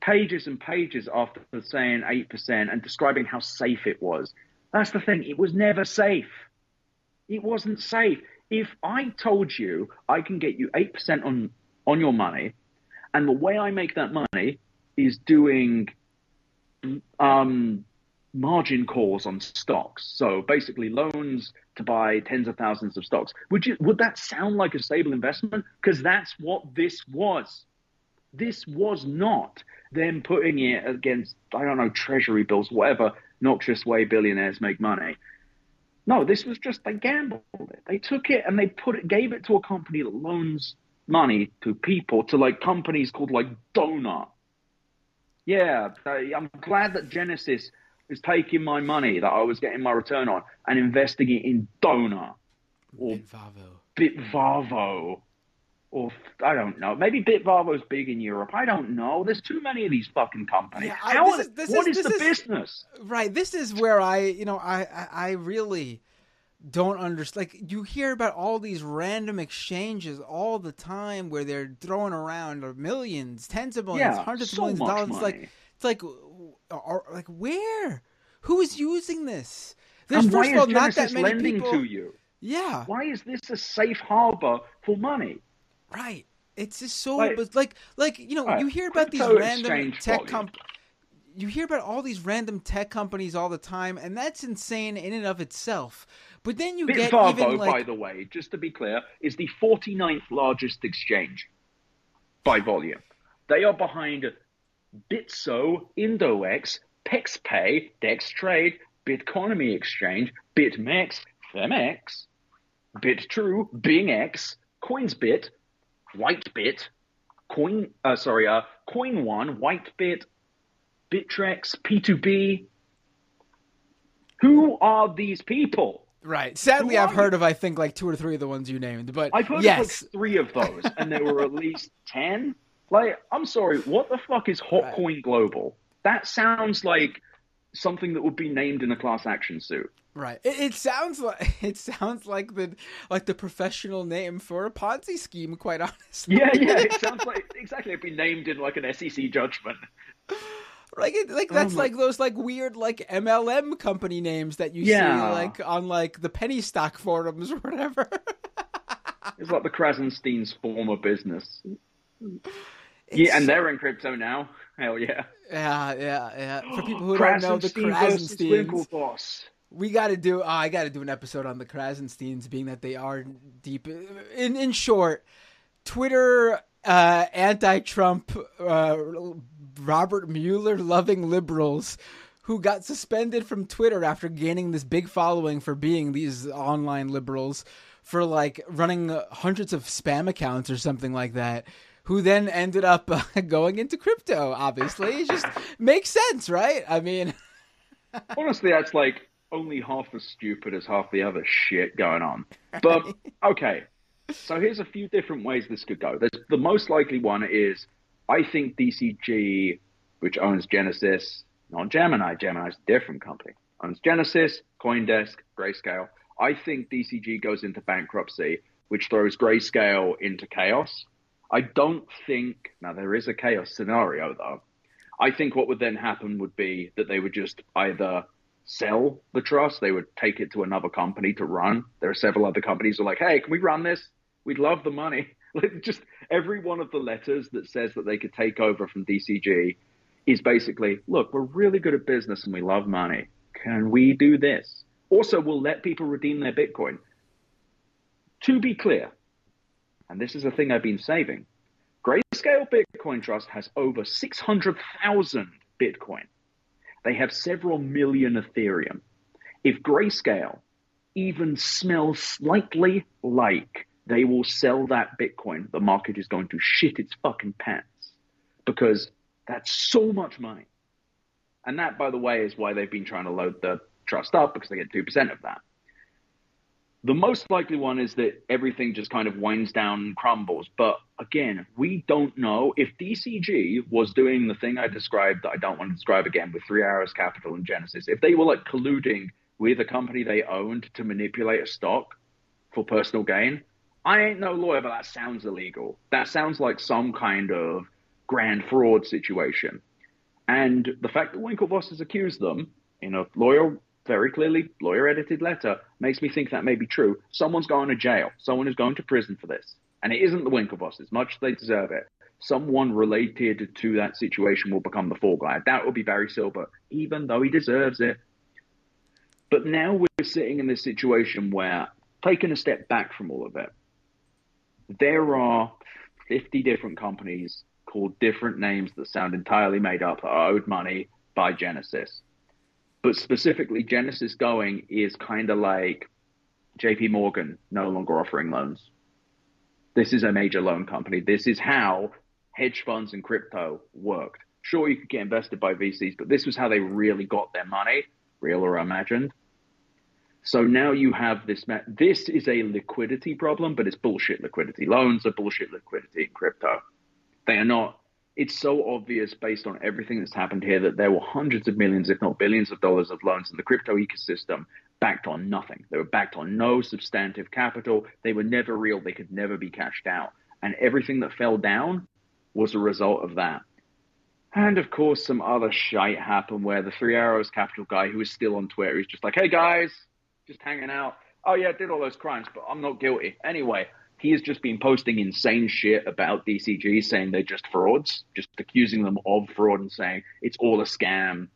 Pages and pages after saying 8% and describing how safe it was. That's the thing. It was never safe. It wasn't safe. If I told you I can get you 8% on, on your money, and the way I make that money is doing um, margin calls on stocks. So basically loans to buy tens of thousands of stocks. Would you would that sound like a stable investment? Because that's what this was. This was not them putting it against I don't know treasury bills, whatever noxious way billionaires make money. No, this was just they gambled it. They took it and they put it, gave it to a company that loans money to people to like companies called like Donut. Yeah, I'm glad that Genesis is taking my money that I was getting my return on and investing it in Donut or Bitvavo. Bitvavo. Or I don't know. Maybe Bitvavo's big in Europe. I don't know. There's too many of these fucking companies. Yeah, I, How this is, this what is, is the is, business? Right. This is where I, you know, I, I, I really don't understand. Like you hear about all these random exchanges all the time where they're throwing around millions, tens of millions, yeah, hundreds so of millions of dollars. Money. Like it's like are, like where? Who is using this? There's and first of all not that many lending people. To you? Yeah. Why is this a safe harbor for money? Right. It's just so like, like like you know right. you hear about these random tech companies. You hear about all these random tech companies all the time, and that's insane in and of itself. But then you get even like... by the way, just to be clear, is the 49th largest exchange by volume. They are behind Bitso, Indoex, PexPay, DexTrade, Bitconomy Exchange, BitMEX, Phemex, Bitrue, BingX, CoinsBit, WhiteBit, Coin, uh, sorry, uh, CoinOne, WhiteBit, Bittrex, P2B. Who are these people? Right. Sadly, I've heard you? of I think like two or three of the ones you named, but I've heard yes. of like three of those, and there were at least ten. Like, I'm sorry, what the fuck is Hotcoin right. Global? That sounds like something that would be named in a class action suit. Right. It, it, sounds like it sounds like the like the professional name for a Ponzi scheme. Quite honestly. Yeah, yeah. It sounds like exactly. It'd be named in like an SEC judgment. Like, like that's oh like those like weird like MLM company names that you yeah. see like on like the penny stock forums or whatever. it's like the Krassenstein's former business. It's yeah, and they're in crypto now. Hell yeah. Yeah, yeah, yeah. For people who don't know, the Krassensteins. We got to do. Oh, I got to do an episode on the Krassensteins, being that they are deep. In in short, Twitter uh, anti-Trump, uh, Robert Mueller loving liberals who got suspended from Twitter after gaining this big following for being these online liberals for like running hundreds of spam accounts or something like that who then ended up uh, going into crypto. Obviously, it just makes sense, right? I mean, honestly, that's like only half as stupid as half the other shit going on. But okay, so here's a few different ways this could go. There's, the most likely one is I think DCG, which owns Genesis, not Gemini. Gemini's a different company. Owns Genesis, CoinDesk, Grayscale. I think DCG goes into bankruptcy, which throws Grayscale into chaos I don't think, now there is a chaos scenario though. I think what would then happen would be that they would just either sell the trust, they would take it to another company to run. There are several other companies who are like, hey, can we run this? We'd love the money. Like just every one of the letters that says that they could take over from DCG is basically, look, we're really good at business and we love money. Can we do this? Also, we'll let people redeem their Bitcoin. To be clear, and this is the thing I've been saving, Grayscale Bitcoin Trust has over 600,000 Bitcoin. They have several million Ethereum. If Grayscale even smells slightly like they will sell that Bitcoin, the market is going to shit its fucking pants because that's so much money. And that, by the way, is why they've been trying to load the trust up because they get 2% of that. The most likely one is that everything just kind of winds down and crumbles. But again, we don't know if DCG was doing the thing I described that I don't want to describe again with Three Arrows Capital and Genesis. If they were like colluding with a company they owned to manipulate a stock for personal gain, I ain't no lawyer, but that sounds illegal. That sounds like some kind of grand fraud situation. And the fact that Winklevoss has accused them in a lawyer, very clearly lawyer edited letter, makes me think that may be true. Someone's going to jail. Someone is going to prison for this. And it isn't the Winklevosses, much as they deserve it. Someone related to that situation will become the fall guy. That will be Barry Silbert, even though he deserves it. But now we're sitting in this situation where, taking a step back from all of it, there are 50 different companies called different names that sound entirely made up that are owed money by Genesis. But specifically, Genesis going is kind of like JP Morgan no longer offering loans. This is a major loan company. This is how hedge funds and crypto worked. Sure, you could get invested by VCs, but this was how they really got their money, real or imagined. So now you have this. This is a liquidity problem, but it's bullshit liquidity. Loans are bullshit liquidity in crypto. They are not. It's so obvious based on everything that's happened here that there were hundreds of millions, if not billions of dollars of loans in the crypto ecosystem backed on nothing. They were backed on no substantive capital. They were never real. They could never be cashed out. And everything that fell down was a result of that. And of course, some other shite happened where the Three Arrows Capital guy, who is still on Twitter, he's just like, hey guys, just hanging out. Oh yeah, I did all those crimes, but I'm not guilty. Anyway, he has just been posting insane shit about DCG, saying they're just frauds, just accusing them of fraud and saying it's all a scam.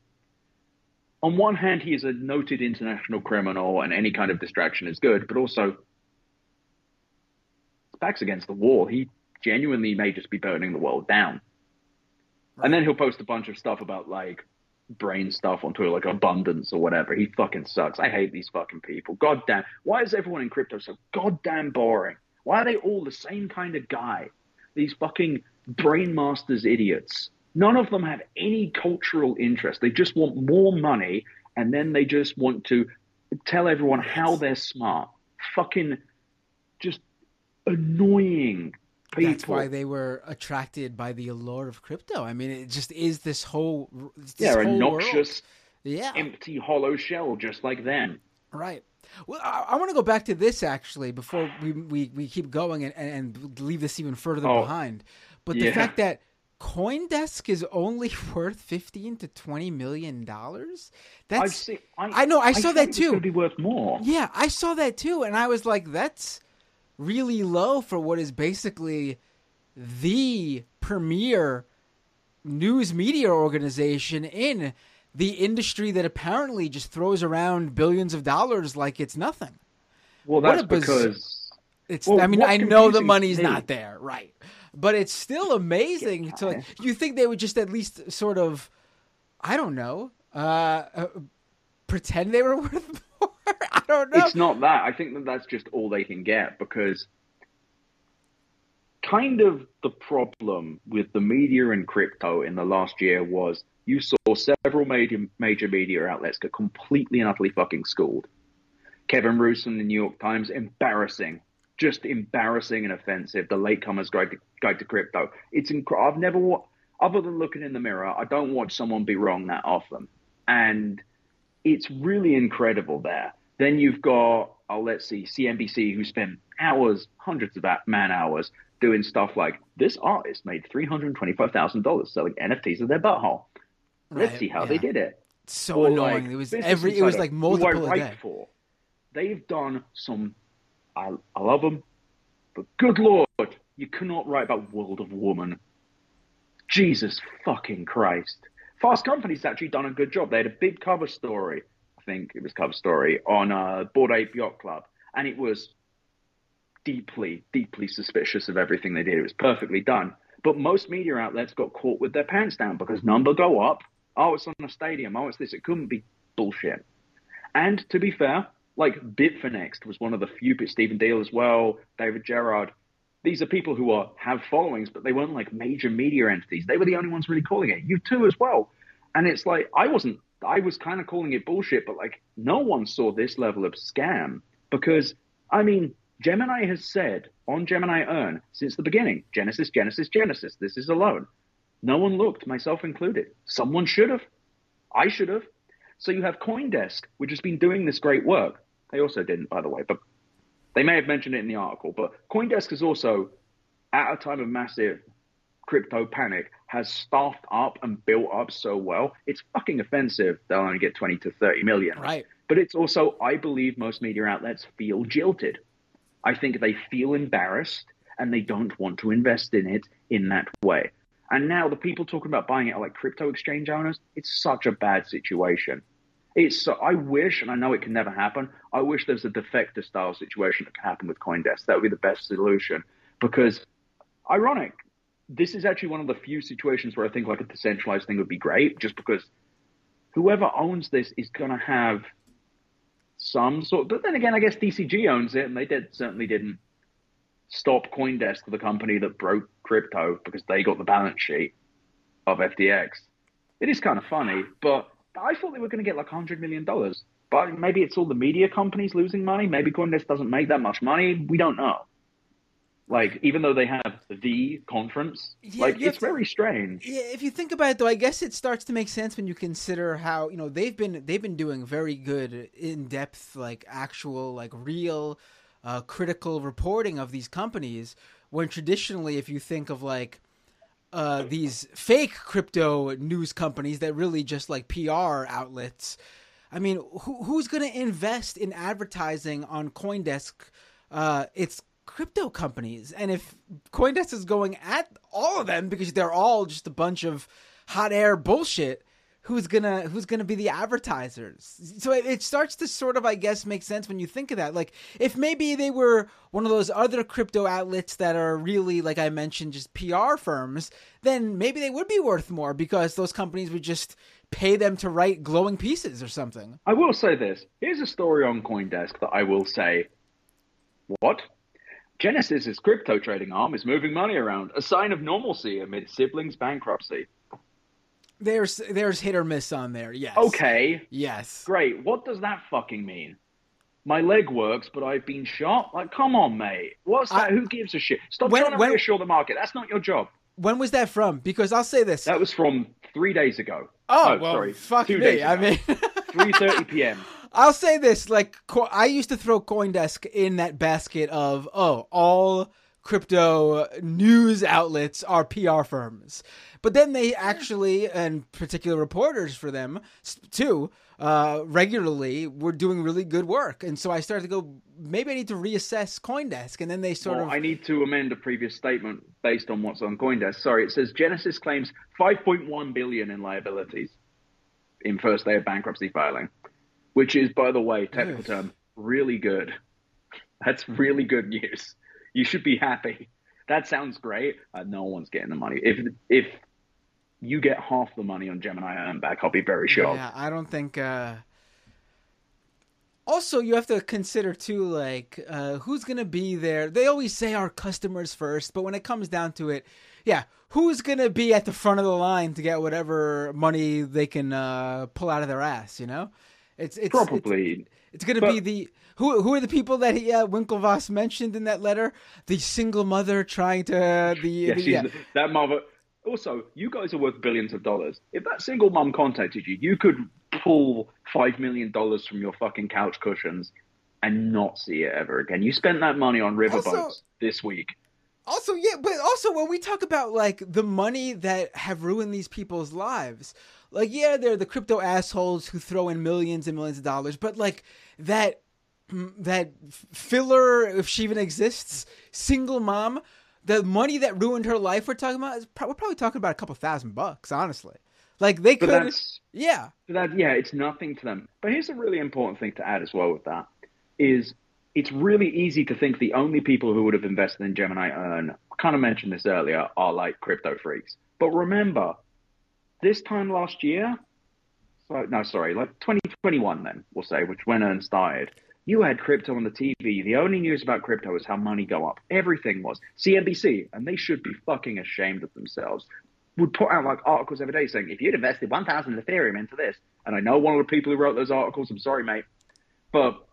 On one hand, he is a noted international criminal, and any kind of distraction is good, but also his back's against the wall. He genuinely may just be burning the world down. Right. And then he'll post a bunch of stuff about like brain stuff on Twitter, like abundance or whatever. He fucking sucks. I hate these fucking people. God damn. Why is everyone in crypto so goddamn boring? Why are they all the same kind of guy? These fucking brain masters idiots. None of them have any cultural interest. They just want more money and then they just want to tell everyone how they're smart. Fucking just annoying people. That's why they were attracted by the allure of crypto. I mean, it just is this whole this yeah, whole noxious, world. yeah, empty, hollow shell, just like them. Right. Well, I, I want to go back to this actually before we we, we keep going and, and leave this even further oh, behind. But the yeah. fact that CoinDesk is only worth fifteen to twenty million dollars. That's I, I, know I, I saw that too. Be worth more. Yeah, I saw that too, and I was like, that's really low for what is basically the premier news media organization in the industry that apparently just throws around billions of dollars like it's nothing. Well, that's biz- because it's. Well, I mean, I know the money's not there, right? But it's still amazing. Yeah. To like, you think they would just at least sort of, I don't know, uh, uh, pretend they were worth more. I don't know. It's not that. I think that that's just all they can get because kind of the problem with the media and crypto in the last year was you saw several major major media outlets get completely and utterly fucking schooled. Kevin Roose in the New York Times, embarrassing, just embarrassing and offensive. The latecomers guide to, guide to crypto. It's inc- I've never other than looking in the mirror, I don't watch someone be wrong that often, and it's really incredible there. Then you've got oh let's see CNBC who spent hours, hundreds of man hours doing stuff like this artist made three hundred twenty-five thousand dollars selling NFTs of their butthole. Right. Let's see how yeah. they did it. So or annoying. Like, it was every. It was like multiple a day. For. They've done some. I, I love them, but good lord, you cannot write about World of Woman. Jesus fucking Christ! Fast Company's actually done a good job. They had a big cover story, I think it was cover story on uh, Bored Ape Yacht Club, and it was deeply, deeply suspicious of everything they did. It was perfectly done. But most media outlets got caught with their pants down because number go up. Oh, it's on a stadium. Oh, it's this. It couldn't be bullshit. And to be fair, like Bitfinex was one of the few, Stephen Diehl as well, David Gerard. These are people who are have followings, but they weren't like major media entities. They were the only ones really calling it. You too as well. And it's like I wasn't. I was kind of calling it bullshit, but like no one saw this level of scam because I mean Gemini has said on Gemini Earn since the beginning Genesis, Genesis, Genesis. This is a loan. No one looked, myself included. Someone should have. I should have. So you have CoinDesk, which has been doing this great work. They also didn't, by the way, but they may have mentioned it in the article. But CoinDesk is also, at a time of massive crypto panic, has staffed up and built up so well. It's fucking offensive. They'll only get 20 to 30 million. Right. But it's also, I believe most media outlets feel jilted. I think they feel embarrassed and they don't want to invest in it in that way. And now the people talking about buying it are like crypto exchange owners. It's such a bad situation. It's so, I wish, and I know it can never happen. I wish there's a defector style situation that can happen with CoinDesk. That would be the best solution because, ironic, this is actually one of the few situations where I think like a decentralized thing would be great, just because whoever owns this is going to have some sort. But then again, I guess DCG owns it, and they did certainly didn't stop CoinDesk, the company that broke crypto, because they got the balance sheet of FTX. It is kind of funny, but I thought they were going to get like hundred million dollars. But maybe it's all the media companies losing money. Maybe CoinDesk doesn't make that much money. We don't know. Like even though they have the conference, Yeah, like it's to- very strange. Yeah, if you think about it though, I guess it starts to make sense when you consider how, you know, they've been they've been doing very good in-depth like actual like real uh, critical reporting of these companies when traditionally if you think of like uh, these fake crypto news companies that really just like PR outlets. I mean, who, who's going to invest in advertising on CoinDesk? Uh, it's crypto companies, and if CoinDesk is going at all of them because they're all just a bunch of hot air bullshit, who's gonna who's gonna be the advertisers? So it, it starts to sort of, I guess, make sense when you think of that. Like, if maybe they were one of those other crypto outlets that are really, like I mentioned, just PR firms, then maybe they would be worth more because those companies would just pay them to write glowing pieces or something. I will say this. Here's a story on CoinDesk that I will say. What? Genesis's crypto trading arm is moving money around, a sign of normalcy amid siblings' bankruptcy. There's there's hit or miss on there. Yes. Okay, Yes. great. What does that fucking mean? My leg works, but I've been shot? Like, come on, mate. What's that? I- Who gives a shit? Stop When- trying to when- reassure the market. That's not your job. When was that from? Because I'll say this. That was from three days ago. oh, oh well, sorry. fuck two me. I mean, 3.30 p.m. I'll say this: like, Co- I used to throw CoinDesk in that basket of oh, all crypto news outlets are PR firms. But then they actually, and particular reporters for them too, uh, regularly were doing really good work. And so I started to go, maybe I need to reassess CoinDesk. And then they sort Well, of I need to amend a previous statement based on what's on CoinDesk. Sorry, it says Genesis claims 5.1 billion in liabilities in first day of bankruptcy filing, which is, by the way, technical Yes. term, really good. That's really good news. You should be happy. That sounds great. Uh, no one's getting the money. If if you get half the money on Gemini Earn back, I'll be very shocked. Yeah, I don't think. Uh... Also, you have to consider too, like uh, who's gonna be there. They always say our customers first, but when it comes down to it, yeah, who's gonna be at the front of the line to get whatever money they can uh, pull out of their ass? You know, it's it's it's- Probably. It's, gonna be the who who are the people that he, uh, Winklevoss mentioned in that letter? The single mother trying to the, Yeah, the she's yeah. that mother. Also, you guys are worth billions of dollars. If that single mom contacted you, you could pull five million dollars from your fucking couch cushions and not see it ever again. You spent that money on riverboats Also- this week. Also, yeah, but also when we talk about like the money that have ruined these people's lives, like yeah, they're the crypto assholes who throw in millions and millions of dollars, but like that that filler, if she even exists, single mom, the money that ruined her life we're talking about is pro- we're probably talking about a couple thousand bucks, honestly. Like they could, yeah, that yeah, it's nothing to them. But here's a really important thing to add as well with that is it's really easy to think the only people who would have invested in Gemini Earn, I kind of mentioned this earlier, are like crypto freaks. But remember, this time last year, so no, sorry, like 2021 then, we'll say, which when Earn started, you had crypto on the TV. The only news about crypto was how money go up. Everything was. CNBC, and they should be fucking ashamed of themselves, would put out like articles every day saying, if you'd invested 1,000 Ethereum into this, and I know one of the people who wrote those articles, I'm sorry, mate, but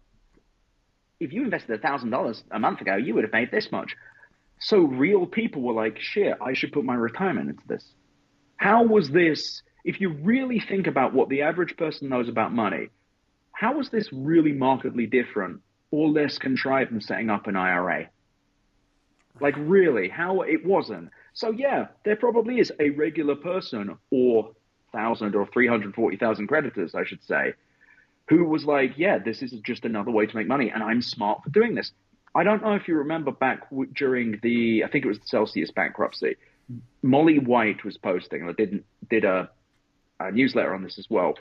if you invested $1,000 a month ago, you would have made this much. So real people were like, shit, I should put my retirement into this. How was this, if you really think about what the average person knows about money, how was this really markedly different or less contrived than setting up an IRA? Like, really, how it wasn't. So, yeah, there probably is a regular person or 1,000 or 340,000 creditors, I should say, who was like, yeah, this is just another way to make money, and I'm smart for doing this. I don't know if you remember back w- during the, I think it was the Celsius bankruptcy, Molly White was posting, and I did, did a, a newsletter on this as well.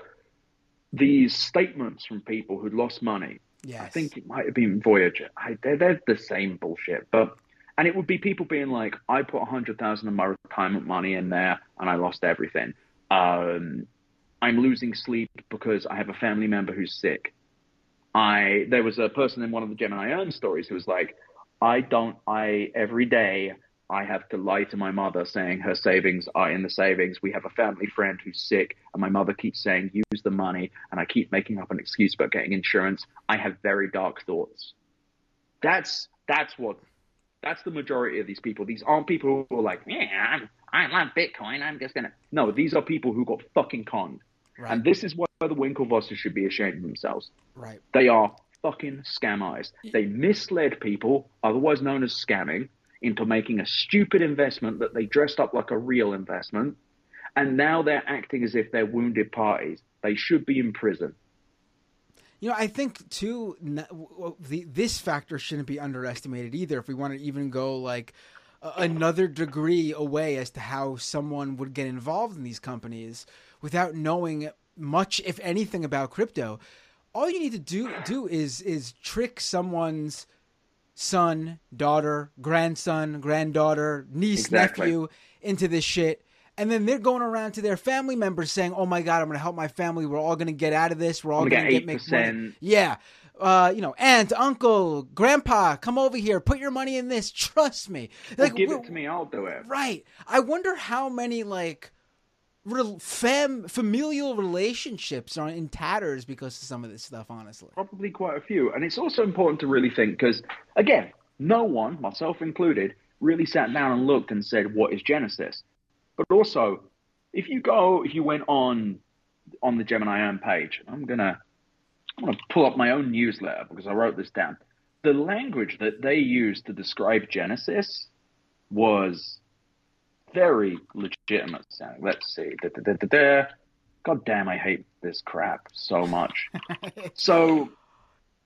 These statements from people who'd lost money. yes. I think it might have been Voyager. I, they're, they're the same bullshit, but and it would be people being like, I put a hundred thousand of my retirement money in there, and I lost everything. Um, I'm losing sleep because I have a family member who's sick. I there was a person in one of the Gemini Earn stories who was like, I don't I every day I have to lie to my mother saying her savings are in the savings. We have a family friend who's sick, and my mother keeps saying use the money, and I keep making up an excuse about getting insurance. I have very dark thoughts. That's that's what that's the majority of these people. These aren't people who are like, yeah, I'm, I love Bitcoin. I'm just gonna. No, these are people who got fucking conned, right, and this is why the Winklevosses should be ashamed of themselves. right. They are fucking scam eyes. They misled people, otherwise known as scamming, into making a stupid investment that they dressed up like a real investment, and now they're acting as if they're wounded parties. They should be in prison. You know, I think too, this factor shouldn't be underestimated either. If we want to even go like another degree away as to how someone would get involved in these companies without knowing much, if anything, about crypto, all you need to do do is is trick someone's son, daughter, grandson, granddaughter, niece, Exactly. nephew into this shit. And then they're going around to their family members saying, "Oh my god, I'm going to help my family. We're all going to get out of this. We're all going gonna get get make money." Yeah, uh, you know, aunt, uncle, grandpa, come over here. Put your money in this. Trust me. Like, give it to me, I'll do it. Right. I wonder how many like fam familial relationships are in tatters because of some of this stuff. Honestly. Probably quite a few. And it's also important to really think because, again, no one, myself included, really sat down and looked and said, "What is Genesis?" But also, if you go, if you went on on the Gemini Earn page, I'm gonna I'm gonna pull up my own newsletter because I wrote this down. The language that they used to describe Genesis was very legitimate sounding. Let's see. Da, da, da. God damn, I hate this crap so much. so,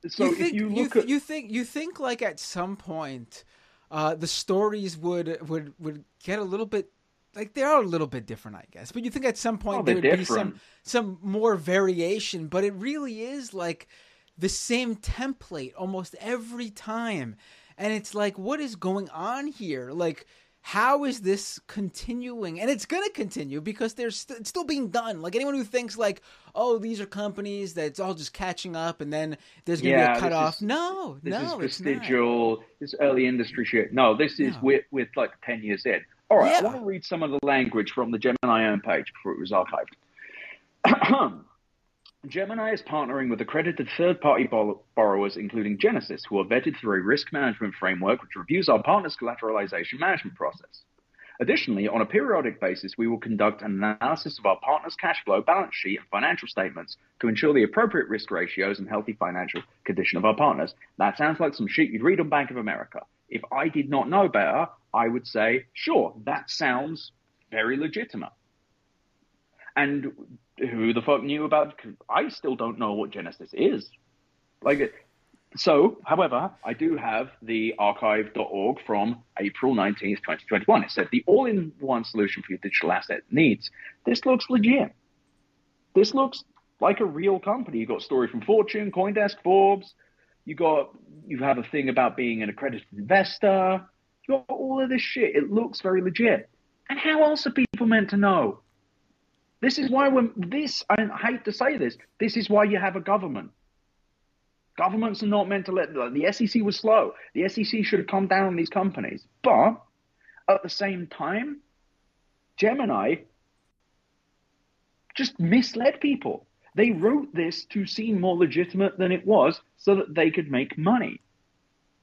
so you if think you you, look th- at you think you think like at some point, uh, the stories would would would get a little bit. Like they are a little bit different, I guess. But you think at some point Oh, there would be some some more variation, but it really is like the same template almost every time. And it's like, what is going on here? Like, how is this continuing? And it's going to continue because there's st- it's still being done. Like anyone who thinks like, oh, these are companies that's all just catching up, and then there's going to Yeah, be a cutoff. is- no, this no, is it's not. vestigial, this early industry shit. No, this is No. with with like ten years in. All right, I Yeah. want to read some of the language from the Gemini Earn page before it was archived. Gemini is partnering with accredited third-party borrowers, including Genesis, who are vetted through a risk management framework which reviews our partners' collateralization management process. Additionally, on a periodic basis, we will conduct an analysis of our partners' cash flow, balance sheet, and financial statements to ensure the appropriate risk ratios and healthy financial condition of our partners. That sounds like some shit you'd read on Bank of America. If I did not know better, I would say, sure, that sounds very legitimate. And who the fuck knew about? I still don't know what Genesis is. Like, So, however, I do have the archive.org from April 19th, 2021. It said the all in one solution for your digital asset needs. This looks legit. This looks like a real company. You got story from Fortune, CoinDesk, Forbes. You got you have a thing about being an accredited investor. You got all of this shit. It looks very legit. And how else are people meant to know? This is why when this I hate to say this, this is why you have a government. Governments are not meant to let the SEC was slow. The SEC should have come down on these companies. But at the same time, Gemini just misled people. They wrote this to seem more legitimate than it was so that they could make money.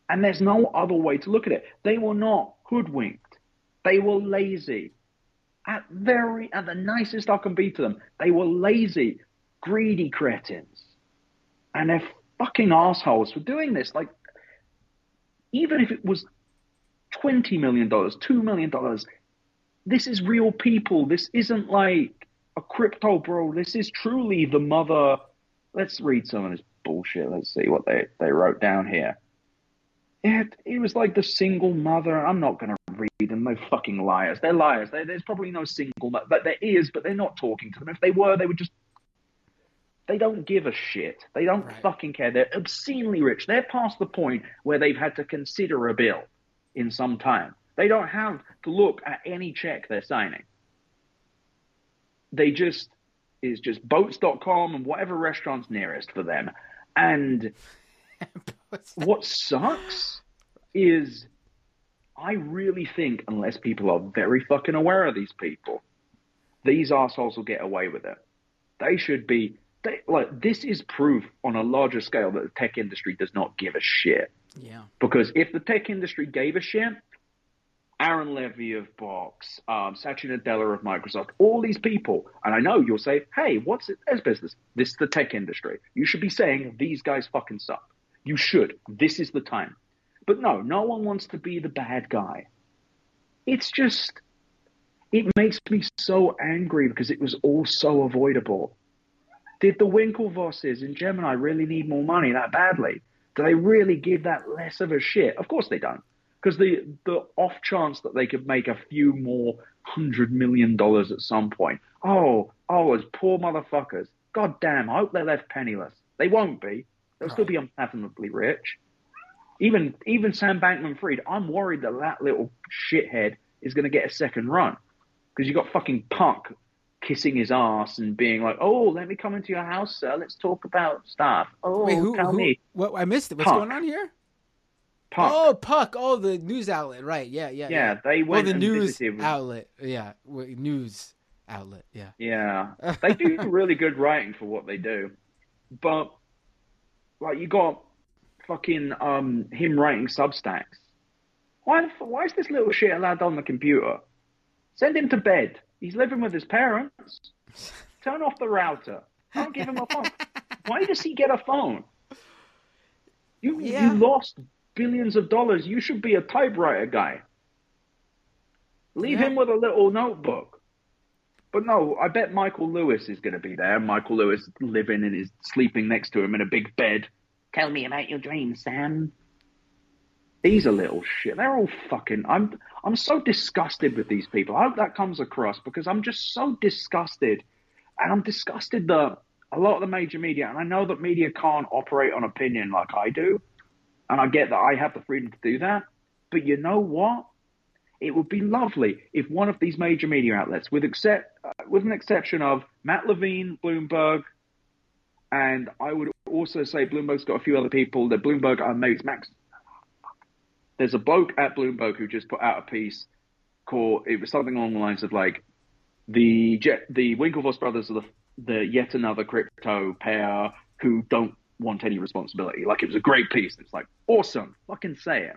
And there's no other way to look at it. They were not hoodwinked. They were lazy. At very at the nicest I can be to them, they were lazy, greedy cretins. And they're fucking assholes for doing this. Like even if it was twenty million dollars, two million dollars, this is real people. This isn't like a crypto bro. This is truly the mother. Let's read some of this bullshit. Let's see what they, they wrote down here. It, it was like the single mother. I'm not going to read them. They're fucking liars. They're liars. They, there's probably no single mother. But there is, but they're not talking to them. If they were, they would just. They don't give a shit. They don't right. fucking care. They're obscenely rich. They're past the point where they've had to consider a bill in some time. They don't have to look at any check they're signing they just is just boats.com and whatever restaurant's nearest for them. And what sucks is I really think unless people are very fucking aware of these people, these assholes will get away with it. They should be they, like this is proof on a larger scale that the tech industry does not give a shit. Yeah. Because if the tech industry gave a shit, Aaron Levie of Box, um, Satya Nadella of Microsoft, all these people. And I know you'll say, hey, what's it as business? This is the tech industry. You should be saying these guys fucking suck. You should. This is the time. But no, no one wants to be the bad guy. It's just, it makes me so angry because it was all so avoidable. Did the Winklevosses in Gemini really need more money that badly? Do they really give that less of a shit? Of course they don't because the the off chance that they could make a few more hundred million dollars at some point. Oh, oh, as poor motherfuckers. God damn, I hope they're left penniless. They won't be. They'll right. still be unfathomably rich. Even even Sam Bankman Fried, I'm worried that that little shithead is going to get a second run because you got fucking Puck kissing his ass and being like, "Oh, let me come into your house, sir. Let's talk about stuff." Oh, Wait, who, tell who, me. What I missed it. What's Puck. going on here? Puck. Oh, Puck. Oh, the news outlet. Right. Yeah. Yeah. Yeah. yeah. They went. Well, the news outlet. Yeah. News outlet. Yeah. Yeah. They do really good writing for what they do, but like you got fucking um him writing Substacks. Why? Why is this little shit allowed on the computer? Send him to bed. He's living with his parents. Turn off the router. Don't give him a phone. Why does he get a phone? You yeah. you lost billions of dollars. You should be a typewriter guy. Leave yeah. him with a little notebook. But no, I bet Michael Lewis is going to be there. Michael Lewis living and is sleeping next to him in a big bed. Tell me about your dreams, Sam. These are little shit. They're all fucking. I'm I'm so disgusted with these people. I hope that comes across because I'm just so disgusted, and I'm disgusted that a lot of the major media, and I know that media can't operate on opinion like I do, and I get that I have the freedom to do that. But you know what? It would be lovely if one of these major media outlets, with except uh, with an exception of Matt Levine, Bloomberg, and I would also say Bloomberg's got a few other people. That Bloomberg are mates. Max. There's a bloke at Bloomberg who just put out a piece called. It was something along the lines of like the jet, the Winklevoss brothers are the the yet another crypto pair who don't want any responsibility. Like it was a great piece. It's like awesome, fucking say it.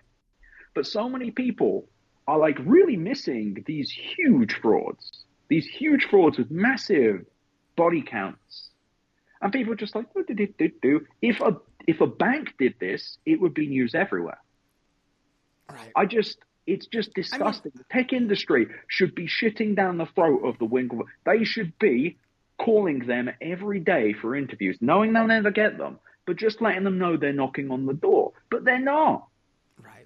But so many people are like really missing these huge frauds, these huge frauds with massive body counts, and people are just like, what did it do? If a if a bank did this, it would be news everywhere. Right. I just it's just disgusting. I mean, the tech industry should be shitting down the throat of the Winklevoss. They should be calling them every day for interviews, knowing they'll never get them, but just letting them know they're knocking on the door. But they're not.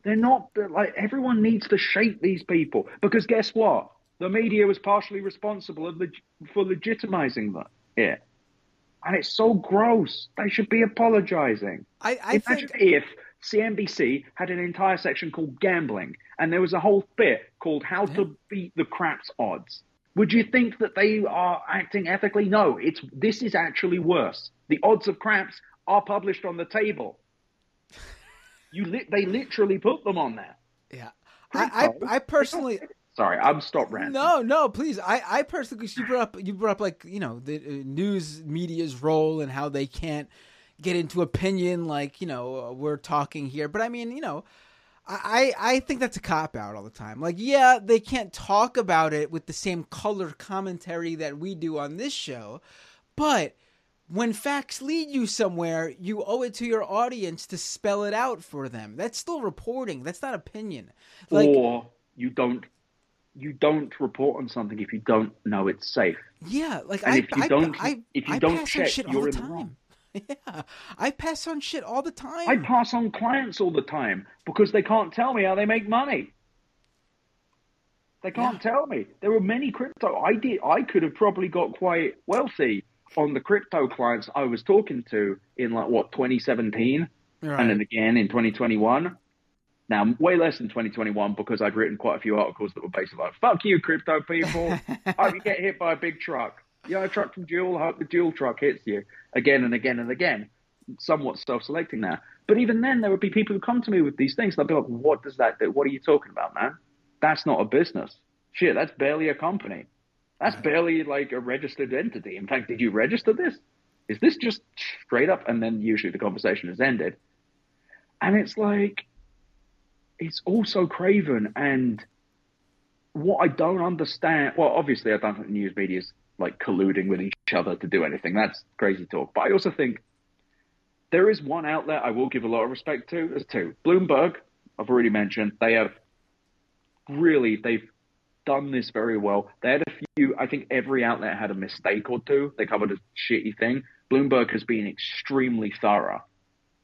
They're not. Like everyone needs to shape these people because guess what? The media was partially responsible leg- for legitimizing that. Yeah. And it's so gross. They should be apologizing. I, I Imagine think if CNBC had an entire section called gambling and there was a whole bit called how to beat the craps odds. Would you think that they are acting ethically? No, it's this is actually worse. The odds of craps are published on the table. You li- they literally put them on there. yeah. I, I I personally Sorry, I'm stop ranting. No, no, please. I, I personally, cause you brought up, you brought up like you know the uh, news media's role and how they can't get into opinion like you know uh, we're talking here. But I mean, you know, I I think that's a cop out all the time. Like, yeah, they can't talk about it with the same color commentary that we do on this show, but when facts lead you somewhere, you owe it to your audience to spell it out for them. That's still reporting. That's not opinion. Like, or you don't you don't report on something if you don't know it's safe. Yeah, like And I, if you I, don't- I, if you I don't check, on shit all you're the in the wrong. time. Yeah, I pass on shit all the time. I pass on clients all the time because they can't tell me how they make money. They can't tell me. There were many crypto. I did. I could have probably got quite wealthy on the crypto clients I was talking to in like what 2017, Right. and then again in 2021. Now, way less than 2021 because I'd written quite a few articles that were basically like, "Fuck you, crypto people! I hope you get hit by a big truck. You know, a truck from Dual. Hope the Dual truck hits you again and again and again." Somewhat self-selecting now, but even then, there would be people who come to me with these things. They'll be like, "What does that do? What are you talking about, man? That's not a business. Shit, that's barely a company. That's barely like a registered entity. In fact, did you register this? Is this just straight up?" And then usually the conversation has ended, and it's like it's also craven and what I don't understand well obviously I don't think news media is like colluding with each other to do anything that's crazy talk but I also think there is one outlet I will give a lot of respect to there's two Bloomberg I've already mentioned they have really they've done this very well they had a few I think every outlet had a mistake or two they covered a shitty thing Bloomberg has been extremely thorough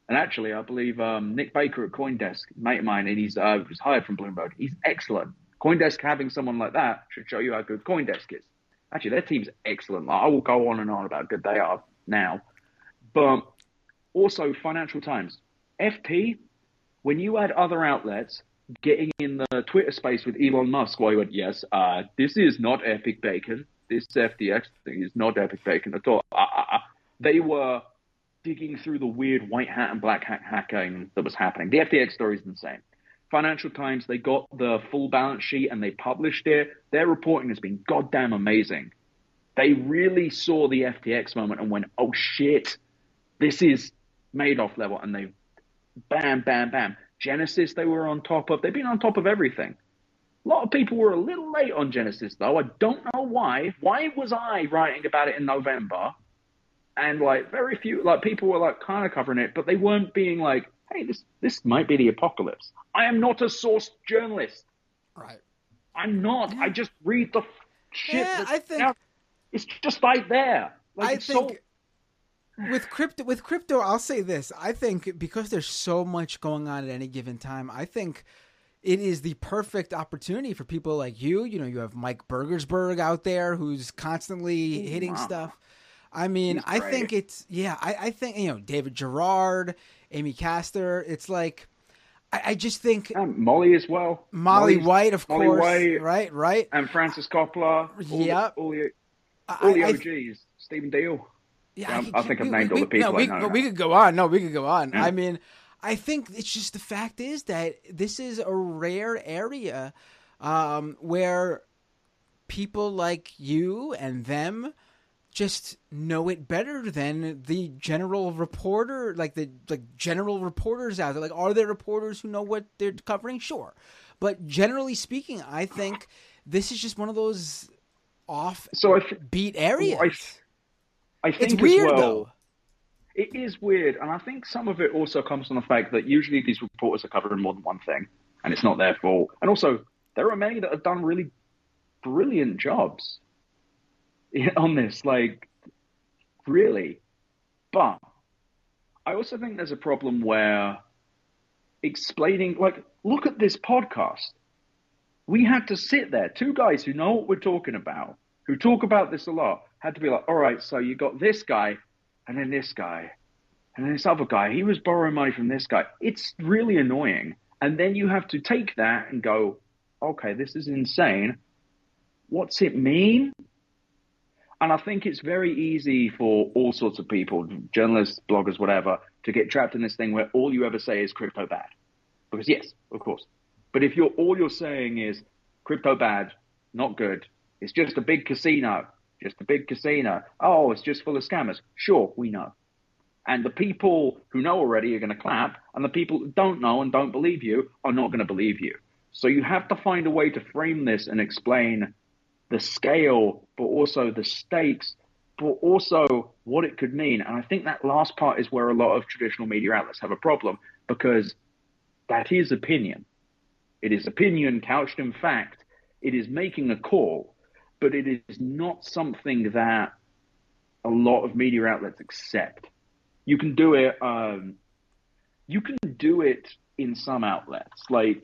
and actually, I believe um, Nick Baker at CoinDesk, mate of mine, and he's uh, was hired from Bloomberg. He's excellent. CoinDesk having someone like that should show you how good CoinDesk is. Actually, their team's excellent. Like, I will go on and on about how good they are now. But also, Financial Times, FT. When you add other outlets getting in the Twitter space with Elon Musk, while you went, yes, uh, this is not Epic Bacon. This FTX thing is not Epic Bacon at all. Uh, uh, uh. They were digging through the weird white hat and black hat hacking that was happening. The FTX story is insane. Financial Times, they got the full balance sheet and they published it. Their reporting has been goddamn amazing. They really saw the FTX moment and went, oh shit, this is Madoff level. And they bam, bam, bam. Genesis, they were on top of. They've been on top of everything. A lot of people were a little late on Genesis, though. I don't know why. Why was I writing about it in November? and like very few like people were like kind of covering it, but they weren't being like, "Hey, this this might be the apocalypse." I am not a source journalist. right. I'm not. I just read the shit. Yeah, I think- it's just right there. Like, I think so, with crypto, with crypto, I'll say this: I think because there's so much going on at any given time, I think it is the perfect opportunity for people like you. You know, you have Mike Burgersburg out there who's constantly hitting wow. stuff. I mean, I think it's yeah. I, I think you know David Gerard, Amy Castor. It's like I, I just think Molly as well. Molly Molly's- White, of Molly course, White right, right. and Frances Coppola. All Yep. the, all the, I- all the I- OGs. Stephen Diehl. Yeah, Yeah, I think I've named all the no, people I we, know no, we could go on. No, we could go on. Yeah. I mean, I think it's just the fact is that this is a rare area um, where people like you and them just know it better than the general reporter, like the like general reporters out there. Like, are there reporters who know what they're covering? Sure, but generally speaking, I think this is just one of those off So I, beat areas. I think it's weird as well, though. It is weird, and I think some of it also comes from the fact that usually these reporters are covering more than one thing, and it's not their fault. And also, there are many that have done really brilliant jobs on this, like really. But I also think there's a problem where explaining, like, look at this podcast. We had to sit there, two guys who know what we're talking about, who talk about this a lot, had to be like, all right, so you got this guy, and then this guy, and then this other guy. He was borrowing money from this guy. It's really annoying. And then you have to take that and go, okay, this is insane. What's it mean? And I think it's very easy for all sorts of people, journalists, bloggers, whatever, to get trapped in this thing where all you ever say is crypto bad. Because yes, of course. But if you're all you're saying is crypto bad, not good, it's just a big casino, just a big casino. Oh, it's just full of scammers. Sure, we know. And the people who know already are going to clap, and the people who don't know and don't believe you are not going to believe you. So you have to find a way to frame this and explain the scale, but also the stakes, but also what it could mean. And I think that last part is where a lot of traditional media outlets have a problem because that is opinion. It is opinion couched in fact. It is making a call, but it is not something that a lot of media outlets accept. You can do it. Um, you can do it in some outlets. Like,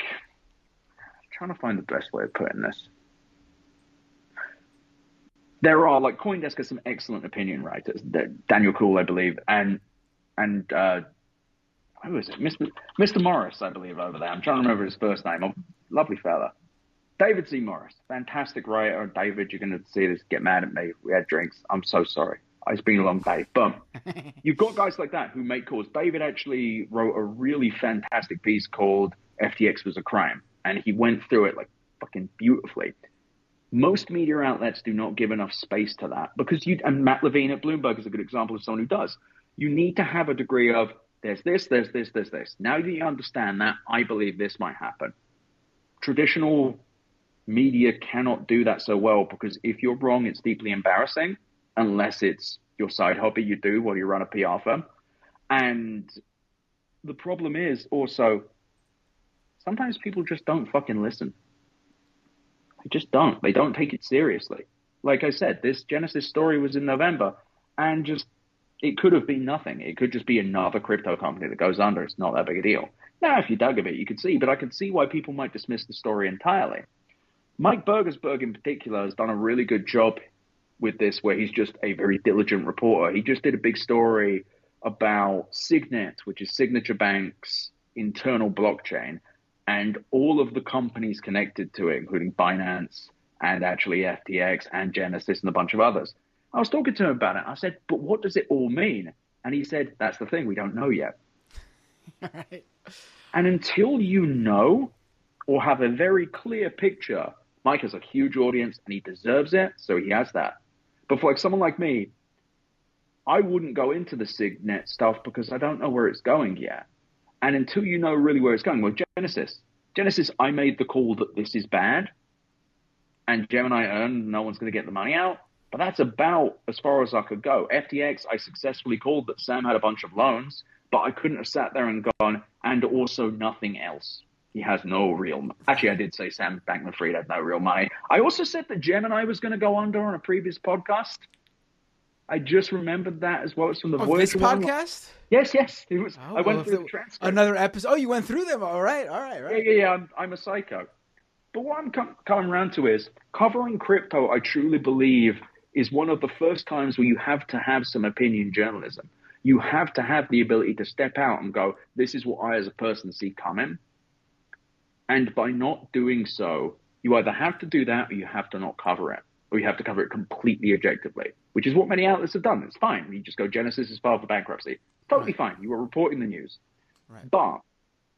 I'm trying to find the best way of putting this. There are like CoinDesk has some excellent opinion writers. Daniel Kuhn, I believe, and and uh, who is it? Mr. Mr. Morris, I believe, over there. I'm trying to remember his first name. A lovely fella. David C. Morris, fantastic writer. Oh, David, you're going to see this. Get mad at me. We had drinks. I'm so sorry. Oh, it's been a long day. But you've got guys like that who make calls. David actually wrote a really fantastic piece called FTX was a crime. And he went through it like fucking beautifully. Most media outlets do not give enough space to that because you, and Matt Levine at Bloomberg is a good example of someone who does. You need to have a degree of there's this, there's this, there's this. Now that you understand that, I believe this might happen. Traditional media cannot do that so well because if you're wrong, it's deeply embarrassing unless it's your side hobby you do while you run a PR firm. And the problem is also sometimes people just don't fucking listen. They just don't. They don't take it seriously. Like I said, this Genesis story was in November and just it could have been nothing. It could just be another crypto company that goes under. It's not that big a deal. Now, if you dug a bit, you could see, but I could see why people might dismiss the story entirely. Mike Burgersburg, in particular, has done a really good job with this, where he's just a very diligent reporter. He just did a big story about Signet, which is Signature Bank's internal blockchain, and all of the companies connected to it, including Binance and actually FTX and Genesis and a bunch of others. I was talking to him about it. I said, "But what does it all mean?" And he said, "That's the thing. We don't know yet." right. And until you know or have a very clear picture, Mike has a huge audience and he deserves it, so he has that. But for like someone like me, I wouldn't go into the Signet stuff because I don't know where it's going yet. And until you know really where it's going, well, Genesis, Genesis, I made the call that this is bad, and Gemini Earn, no one's going to get the money out. But that's about as far as I could go. FTX, I successfully called that Sam had a bunch of loans, but I couldn't have sat there and gone, and also nothing else. He has no real. Actually, I did say Sam Bankman-Fried had no real money. I also said that Gemini was going to go under on a previous podcast. I just remembered that as well. It's from the oh, podcast. Yes, yes. It was. Oh, I went well, through the transcript. Another episode. Oh, you went through them. All right, all right, right. Yeah, yeah, yeah. I'm, I'm a psycho. But what I'm com- coming around to is covering crypto. I truly believe is one of the first times where you have to have some opinion journalism. You have to have the ability to step out and go, "This is what I, as a person, see coming." And by not doing so, you either have to do that or you have to not cover it, or you have to cover it completely objectively, which is what many outlets have done. It's fine. You just go, Genesis is filed for bankruptcy. Totally right. fine. You are reporting the news. Right. But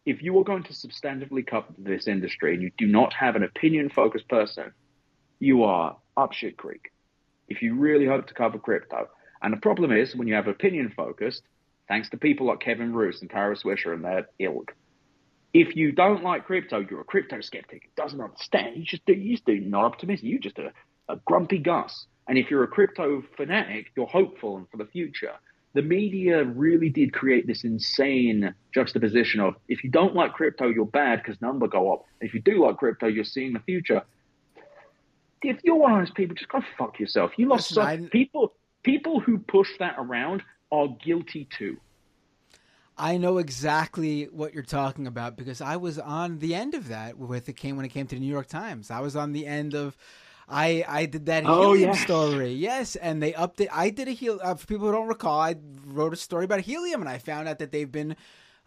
if you are going to substantively cover this industry and you do not have an opinion focused person, you are up shit creek. If you really hope to cover crypto. And the problem is when you have opinion focused, thanks to people like Kevin Roose and Kara Swisher and their ilk, if you don't like crypto, you're a crypto skeptic, doesn't understand. You just do, you just do not optimistic. You're just a, a grumpy Gus. And if you're a crypto fanatic, you're hopeful and for the future. The media really did create this insane juxtaposition of if you don't like crypto, you're bad because number go up. If you do like crypto, you're seeing the future. If you're one of those people, just go fuck yourself. You lost Listen, people. People who push that around are guilty too. I know exactly what you're talking about because I was on the end of that with it came when it came to the New York Times. I was on the end of I I did that Oh, helium yes. story. Yes, and they update. I did a helium. Uh, for people who don't recall, I wrote a story about helium, and I found out that they've been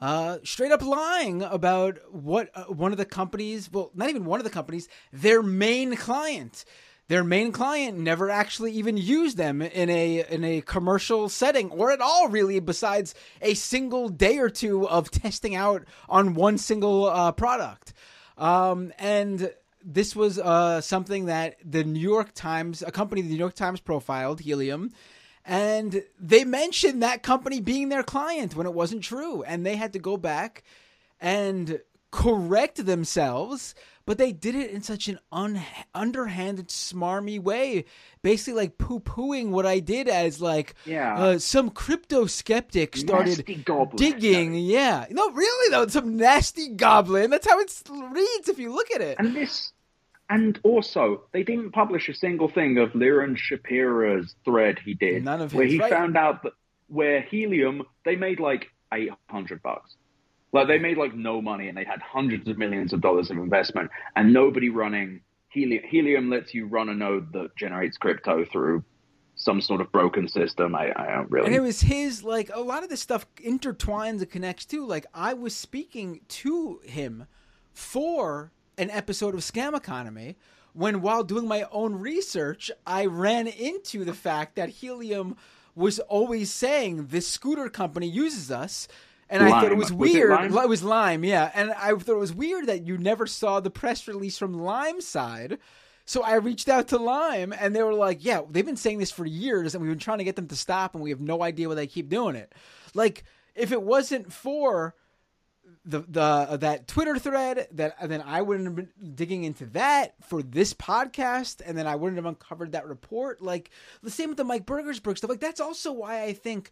uh, straight up lying about what uh, one of the companies. Well, not even one of the companies. Their main client. Their main client never actually even used them in a in a commercial setting or at all, really. Besides a single day or two of testing out on one single uh, product, um, and this was uh, something that the New York Times, a company the New York Times profiled, Helium, and they mentioned that company being their client when it wasn't true. And they had to go back and correct themselves, but they did it in such an un- underhanded, smarmy way, basically like poo pooing what I did as like Yeah. uh, some crypto skeptic started digging. Yeah, no, really though, some nasty goblin. That's how it reads if you look at it. And this, and also, they didn't publish a single thing of Liron Shapira's thread he did, None of where he right. found out that where Helium they made like eight hundred bucks. Like they made like no money, and they had hundreds of millions of dollars of investment, and nobody running Helium. Helium lets you run a node that generates crypto through some sort of broken system. I, I don't really. And it was his like a lot of this stuff intertwines and connects too. Like I was speaking to him for an episode of Scam Economy when while doing my own research, I ran into the fact that Helium was always saying this scooter company uses us. And I thought it Lime. was Was it weird. Lime? It was Lime, yeah. And I thought it was weird that you never saw the press release from Lime side. So I reached out to Lime, and they were like, "Yeah, they've been saying this for years, and we've been trying to get them to stop, and we have no idea why they keep doing it." Like, if it wasn't for the the uh, that Twitter thread, that and then I wouldn't have been digging into that for this podcast, and then I wouldn't have uncovered that report. Like the same with the Mike Burgersburg stuff. Like that's also why I think.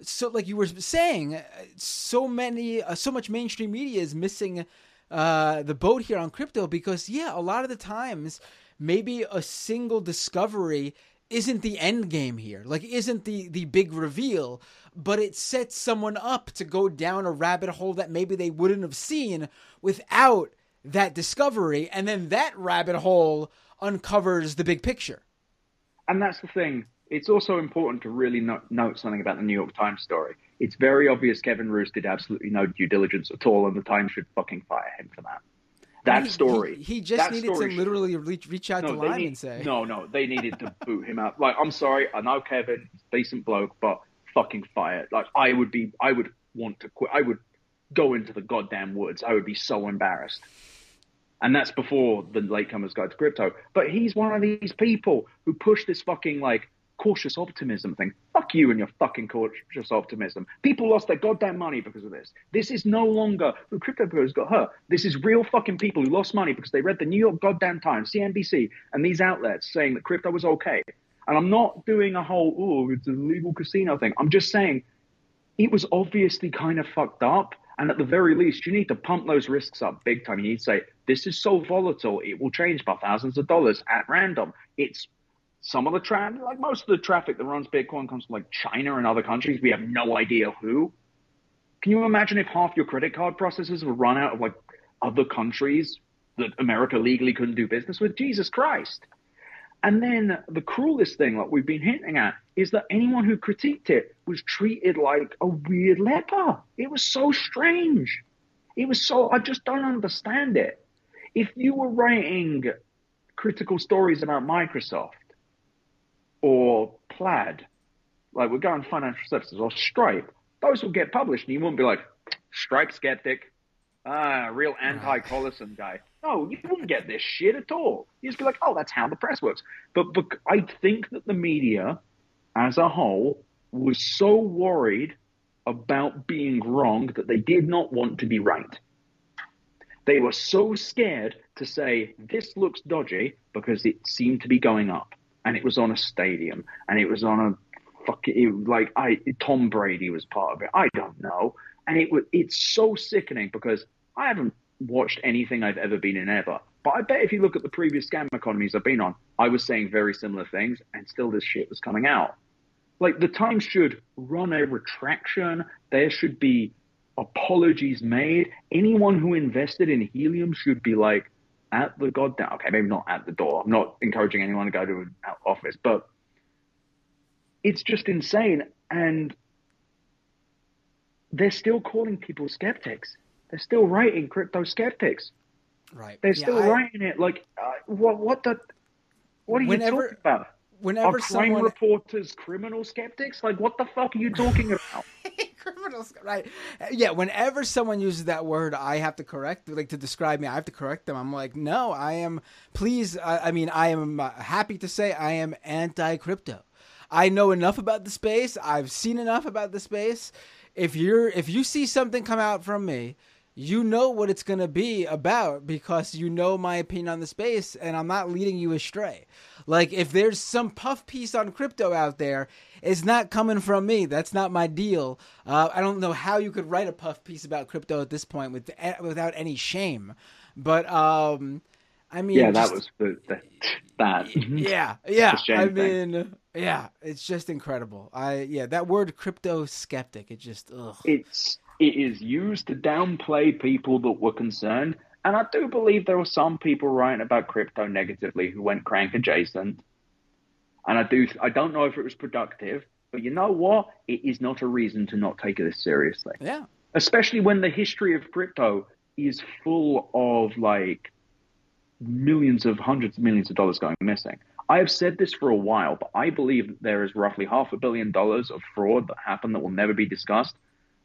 So, like you were saying, uh, so many, uh, so much mainstream media is missing uh, the boat here on crypto because, yeah, a lot of the times, maybe a single discovery isn't the end game here. Like, isn't the the big reveal, but it sets someone up to go down a rabbit hole that maybe they wouldn't have seen without that discovery, and then that rabbit hole uncovers the big picture. And that's the thing. It's also important to really no- note something about the New York Times story. It's very obvious Kevin Roose did absolutely no due diligence at all, and the Times should fucking fire him for that. That story. He, he just needed to literally reach, reach out to no, they Lime need, and say, no, no, they needed to boot him out. Like, I'm sorry, I know Kevin, decent bloke, but fucking fire. Like, I would be, I would want to quit. I would go into the goddamn woods. I would be so embarrassed. And that's before the latecomers guide to crypto. But he's one of these people who push this fucking like cautious optimism thing. Fuck you and your fucking cautious optimism. People lost their goddamn money because of this. This is no longer who crypto bros got hurt. This is real fucking people who lost money because they read the New York goddamn Times, CNBC, and these outlets saying that crypto was okay. And I'm not doing a whole oh it's a legal casino thing. I'm just saying it was obviously kind of fucked up. And at the very least, you need to pump those risks up big time. You need to say, this is so volatile, it will change by thousands of dollars at random. It's some of the traffic, like most of the traffic that runs Bitcoin comes from like China and other countries. We have no idea who. Can you imagine if half your credit card processors were run out of like other countries that America legally couldn't do business with? Jesus Christ. And then the cruelest thing, like we've been hinting at, is that anyone who critiqued it was treated like a weird leper. It was so strange. It was so, I just don't understand it. If you were writing critical stories about Microsoft or Plaid, like we're going financial services or Stripe, those will get published and you wouldn't be like, Stripe skeptic, ah, real anti Collison guy. No, you wouldn't get this shit at all. You'd just be like, oh, that's how the press works. But, but I think that the media as a whole was so worried about being wrong that they did not want to be right. They were so scared to say, this looks dodgy because it seemed to be going up. And it was on a stadium and it was on a fucking, like, I, Tom Brady was part of it. I don't know. And it was, it's so sickening because I haven't watched anything I've ever been in ever. But I bet if you look at the previous scam economies I've been on, I was saying very similar things and still this shit was coming out. Like the Times should run a retraction. There should be apologies made. Anyone who invested in helium should be like at the goddamn. Okay, maybe not at the door. I'm not encouraging anyone to go to an office, but it's just insane. And they're still calling people skeptics. They're still writing crypto skeptics. Right. They're Yeah, still I- writing it. Like, uh, what? What the? What are you talking about? Whenever Are crime someone reporters criminal skeptics? Like, what the fuck are you talking about? Criminals right? Yeah whenever someone uses that word i have to correct like to describe me i have to correct them. I'm like no i am please i, I mean i am uh, happy to say i am anti-crypto. I know enough about the space. I've seen enough about the space. If you're if you see something come out from me you know what it's going to be about because you know my opinion on the space and I'm not leading you astray. Like if there's some puff piece on crypto out there, it's not coming from me. That's not my deal. Uh, I don't know how you could write a puff piece about crypto at this point with without any shame. But um I mean yeah, that was the, the that. yeah, yeah. I thing. mean, yeah, it's just incredible. I yeah, that word crypto skeptic, it just ugh. it's it is used to downplay people that were concerned. And I do believe there were some people writing about crypto negatively who went crank adjacent. And I do I don't know if it was productive, but you know what? It is not a reason to not take this seriously. Yeah. Especially when the history of crypto is full of like millions of hundreds of millions of dollars going missing. I have said this for a while, but I believe that there is roughly half a billion dollars of fraud that happened that will never be discussed.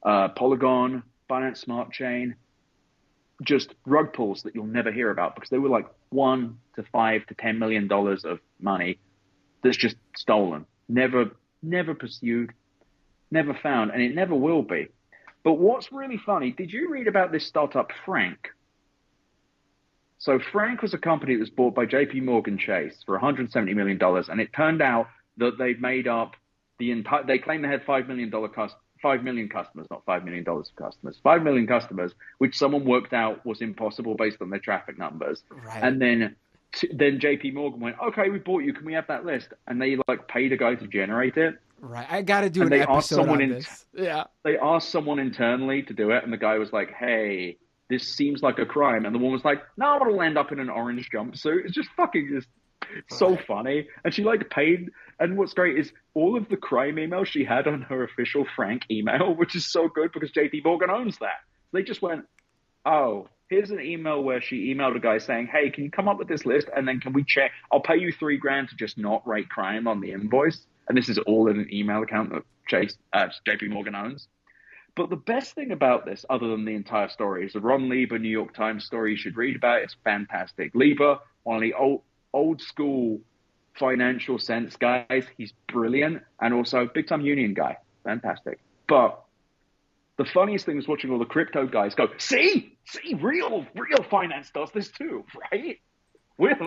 Uh, Polygon, Binance Smart Chain, just rug pulls that you'll never hear about because they were like one to five to ten million dollars of money that's just stolen, never, never pursued, never found, and it never will be. But what's really funny, did you read about this startup, Frank? So Frank was a company that was bought by JP Morgan Chase for 170 million dollars, and it turned out that they'd made up the entire. They claimed they had five million dollar cost. Five million customers, not five million dollars of customers. Five million customers, which someone worked out was impossible based on their traffic numbers. Right. And then, then JP Morgan went, "Okay, we bought you. Can we have that list?" And they like paid a guy to generate it. Right. I got to do And an they asked someone on in- this. Yeah. they asked someone internally to do it, and the guy was like, "Hey, this seems like a crime," and the woman was like, "No, it'll end up in an orange jumpsuit." It's just fucking just so funny, and she like paid. And what's great is all of the crime emails she had on her official Frank email, which is so good because JP Morgan owns that. They just went, "Oh." Here's an email where she emailed a guy saying, "Hey, can you come up with this list, and then can we check? I'll pay you three grand to just not write crime on the invoice." And this is all in an email account that Chase, uh, JP Morgan owns. But the best thing about this, other than the entire story, is the Ron Lieber New York Times story you should read about. It's fantastic. Lieber, one of the old old school financial sense guys, he's brilliant, and also big time union guy, fantastic. But the funniest thing was watching all the crypto guys go, see, see, real, real finance does this too, right? We're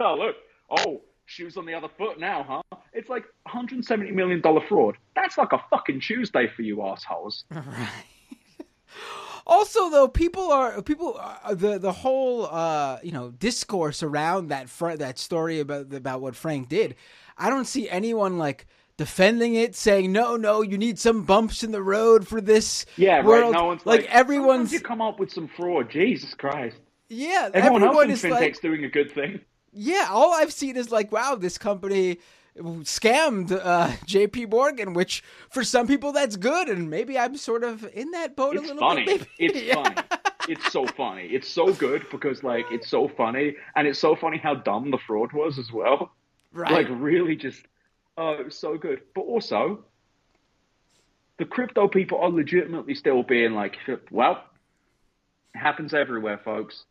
oh look, oh shoes on the other foot now, huh? It's like 170 million dollar fraud. That's like a fucking Tuesday for you assholes. Right. Also, though, people are people uh, the the whole uh, you know discourse around that fr- that story about about what Frank did. I don't see anyone like defending it, saying no, no, you need some bumps in the road for this. Yeah, right. No one's like, like, everyone's "Sometimes you come up with some fraud. Jesus Christ. yeah. Everyone, everyone else in fintech's like doing a good thing. yeah. All I've seen is like wow, this company scammed uh, J.P. Morgan, which for some people that's good, and maybe I'm sort of in that boat a little funny. bit. maybe. It's Yeah. funny. It's so funny. It's so good because like it's so funny, and it's so funny how dumb the fraud was as well. Right. Like really, just oh, it was so good. But also, the crypto people are legitimately still being like, well, it happens everywhere, folks.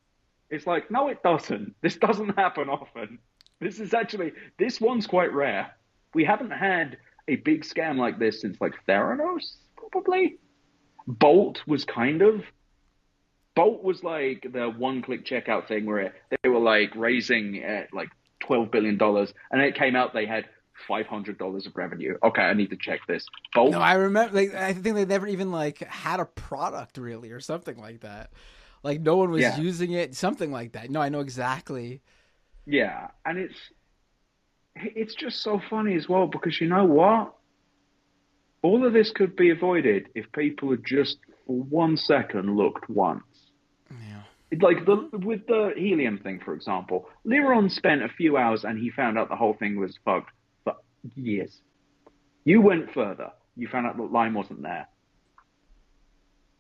It's like, no, it doesn't. This doesn't happen often. This is actually this one's quite rare. We haven't had a big scam like this since like Theranos, probably. Bolt was kind of. Bolt was like the one-click checkout thing where they were like raising uh, like twelve billion dollars, and it came out they had five hundred dollars of revenue. Okay, I need to check this. Bolt. No, I remember. Like, I think they never even like had a product really, or something like that. Like no one was Yeah. using it, something like that. No, I know exactly. Yeah, and it's it's just so funny as well because you know what? All of this could be avoided if people had just for one second looked once. Yeah. Like the with the helium thing, for example, Liron spent a few hours and he found out the whole thing was fucked for years. You went further. You found out that lime wasn't there.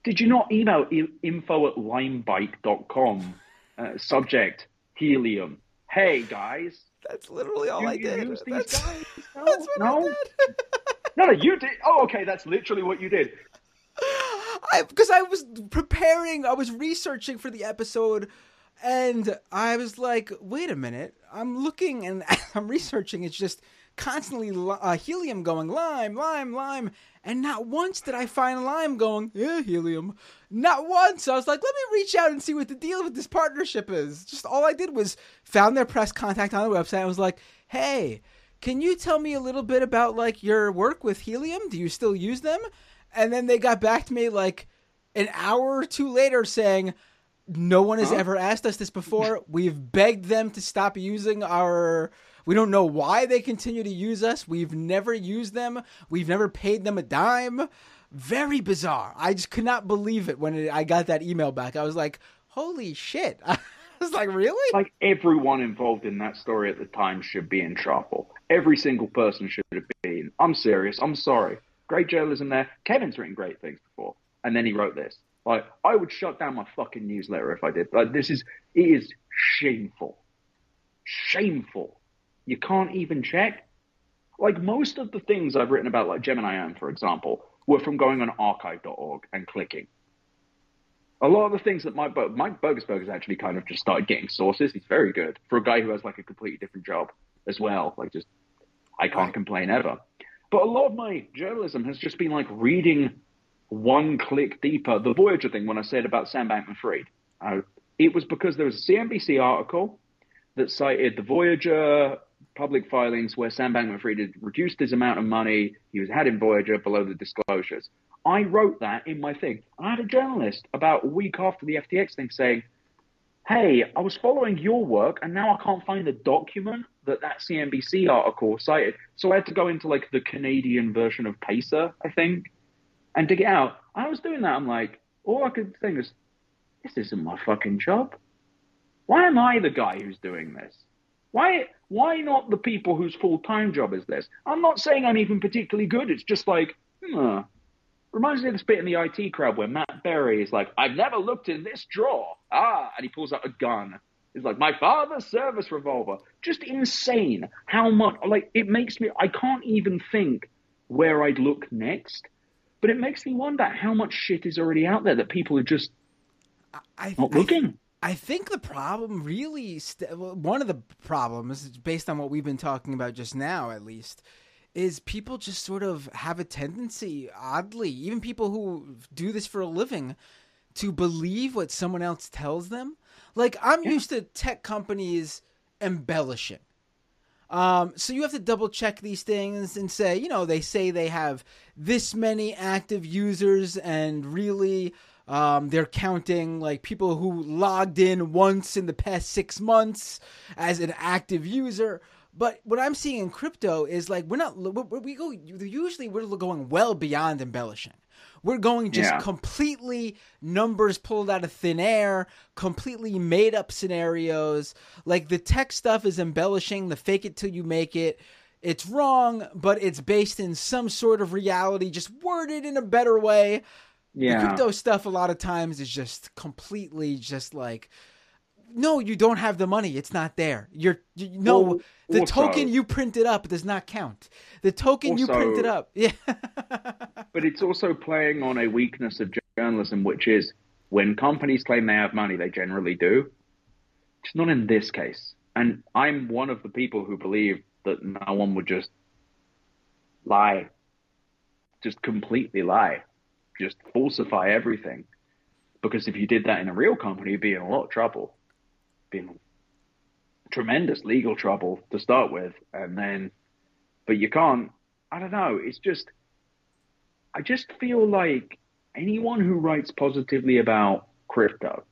Did you not email info at limebike.com? Uh, subject helium. Hey guys. That's literally all I did. Use these that's, guys? No, that's no. Did. no, no, you did. Oh, okay, that's literally what you did. I because I was preparing, I was researching for the episode, and I was like, wait a minute, I'm looking and I'm researching. It's just constantly uh, helium going lime, lime, lime, and not once did I find lime going yeah helium. Not once. I was like, let me reach out and see what the deal with this partnership is. Just all I did was found their press contact on the website. I was like, hey. Can you tell me a little bit about like your work with helium? Do you still use them? And then they got back to me like an hour or two later saying, No one has Huh? ever asked us this before. We've begged them to stop using our. We don't know why they continue to use us. We've never used them. We've never paid them a dime. Very bizarre. I just could not believe it when it, I got that email back. I was like, Holy shit. I was like, Really? Like everyone involved in that story at the time should be in trouble. Every single person should have been. I'm serious. I'm sorry. Great journalism there. Kevin's written great things before, and then he wrote this. Like I would shut down my fucking newsletter if I did. Like this is it is shameful, shameful. You can't even check. Like most of the things I've written about, like Gemini Earn, for example, were from going on archive.org and clicking. A lot of the things that Mike, Mike Burgersburg has actually kind of just started getting sources. He's very good for a guy who has like a completely different job as well. Like just, I can't complain ever. But a lot of my journalism has just been like reading one click deeper. The Voyager thing, when I said about Sam Bankman Fried, uh, it was because there was a CNBC article that cited the Voyager public filings where Sam Bankman Fried had reduced his amount of money he was had in Voyager below the disclosures. I wrote that in my thing. I had a journalist about a week after the FTX thing saying, Hey, I was following your work and now I can't find the document that that CNBC article cited. So I had to go into like the Canadian version of Pacer, I think, and dig it out. I was doing that. I'm like, all I could think is, this isn't my fucking job. Why am I the guy who's doing this? Why why not the people whose full time job is this? I'm not saying I'm even particularly good. It's just like, hmm. Reminds me of this bit in the IT crowd where Matt Berry is like, I've never looked in this drawer. Ah, and he pulls out a gun. He's like, my father's service revolver. Just insane how much, like, it makes me, I can't even think where I'd look next. But it makes me wonder how much shit is already out there that people are just I, not I- looking. I think the problem really, st- one of the problems, based on what we've been talking about just now, at least, is people just sort of have a tendency, oddly, even people who do this for a living, to believe what someone else tells them. Like, I'm used to tech companies embellishing. Um, so you have to double check these things and say, you know, they say they have this many active users, and really, um, they're counting like people who logged in once in the past six months as an active user. But what I'm seeing in crypto is like we're not we we go usually we're going well beyond embellishing. We're going just Yeah. completely numbers pulled out of thin air, completely made up scenarios. Like the tech stuff is embellishing, the fake it till you make it. It's wrong, but it's based in some sort of reality, just worded in a better way. The crypto stuff a lot of times is just completely just like no, you don't have the money. It's not there. You're you, no Well, the also- token you printed up does not count. The token you printed up. Yeah. But it's also playing on a weakness of journalism, which is when companies claim they have money, they generally do. It's not in this case. And I'm one of the people who believe that no one would just lie, just completely lie, just falsify everything. Because if you did that in a real company, you'd be in a lot of trouble. Be in tremendous legal trouble to start with. And then, but you can't, I don't know, it's just, I just feel like anyone who writes positively about crypto,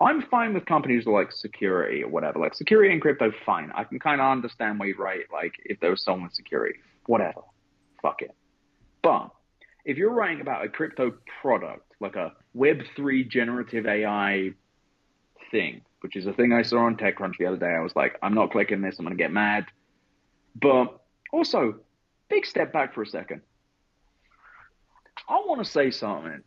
I'm fine with companies like security or whatever. Like security and crypto, fine. I can kind of understand why you write like if there was someone security, whatever, fuck it. But if you're writing about a crypto product, like a Web3 generative AI thing, which is a thing I saw on TechCrunch the other day, I was like, I'm not clicking this, I'm going to get mad. But also, big step back for a second. I want to say something.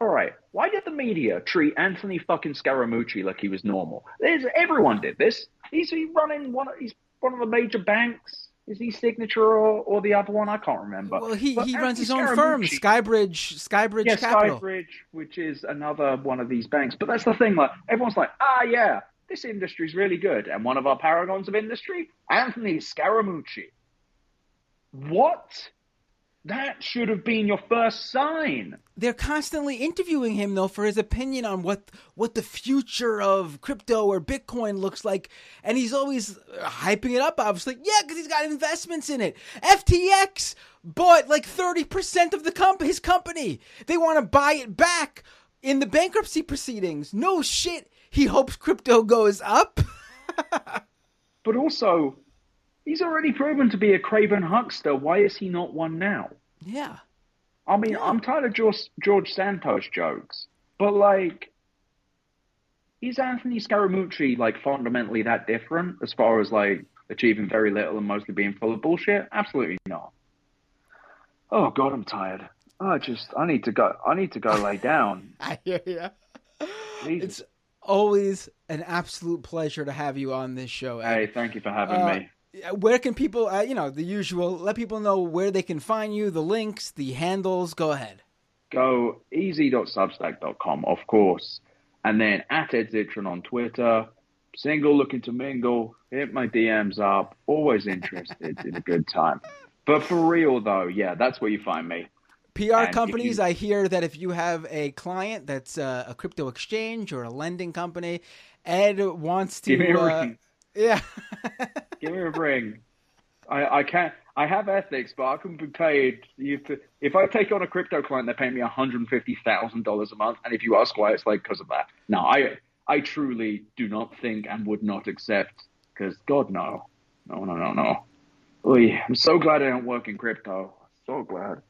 All right, why did the media treat Anthony fucking Scaramucci like he was normal? There's, everyone did this. He's he running one. He's one of the major banks. Is he Signature or, or the other one? I can't remember. Well, he, But he runs his own firm, Skybridge Skybridge yeah, Capital. Skybridge, which is another one of these banks. But that's the thing. Like everyone's like, ah, yeah, this industry's really good, and one of our paragons of industry, Anthony Scaramucci. What? That should have been your first sign. They're constantly interviewing him though for his opinion on what what the future of crypto or Bitcoin looks like, and he's always hyping it up. Obviously, yeah, because he's got investments in it. FTX bought like thirty percent of the comp his company. They want to buy it back in the bankruptcy proceedings. No shit. He hopes crypto goes up. But also, he's already proven to be a craven huckster. Why is he not one now? yeah. I mean, I'm tired of George, George Santos jokes, but like, is Anthony Scaramucci like fundamentally that different as far as like achieving very little and mostly being full of bullshit? Absolutely not. Oh God, I'm tired. I just, I need to go. I need to go lay down. I hear ya. Jesus. It's always an absolute pleasure to have you on this show. Ed. Hey, thank you for having Uh, me. Where can people, uh, you know, the usual, let people know where they can find you, the links, the handles. Go ahead. Go ez.substack.com, of course, and then at Ed Zitron on Twitter. Single, looking to mingle. Hit my DMs up. Always interested in a good time. But for real though, yeah, that's where you find me. PR And companies, you- I hear that if you have a client that's uh, a crypto exchange or a lending company, Ed wants to. Give me a uh, ring. yeah. Give me a ring. I, I can't. I have ethics, but I can be paid. If, if I take on a crypto client, they pay me one hundred fifty thousand dollars a month, and if you ask why, it's like because of that. No, I I truly do not think and would not accept because God no, no, no, no, no. Oy, I'm so glad I don't work in crypto. So glad.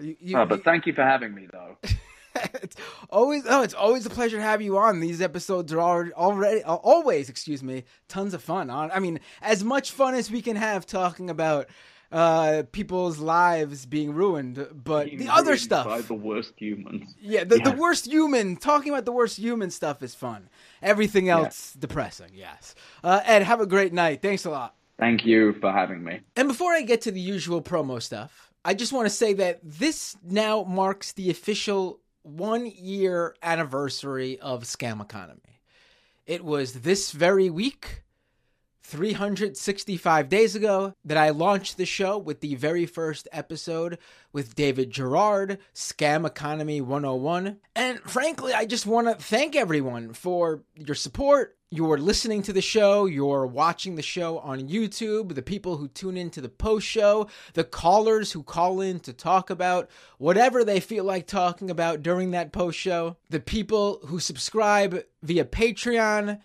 You- you- Uh, but thank you for having me, though. it's always oh, it's always a pleasure to have you on. These episodes are already, already uh, always, excuse me, tons of fun. On I mean, as much fun as we can have talking about uh, people's lives being ruined, but Being the other stuff. by the worst humans. Yeah, the, the worst human. Talking about the worst human stuff is fun. Everything else depressing. Yes. Uh, Ed, have a great night. Thanks a lot. Thank you for having me. And before I get to the usual promo stuff, I just want to say that this now marks the official one year anniversary of Scam Economy. It was this very week, 365 days ago, that I launched the show with the very first episode with David Gerard, Scam Economy 101. And frankly, I just want to thank everyone for your support, your listening to the show, you're watching the show on YouTube, the people who tune into the post show, the callers who call in to talk about whatever they feel like talking about during that post show, the people who subscribe via Patreon,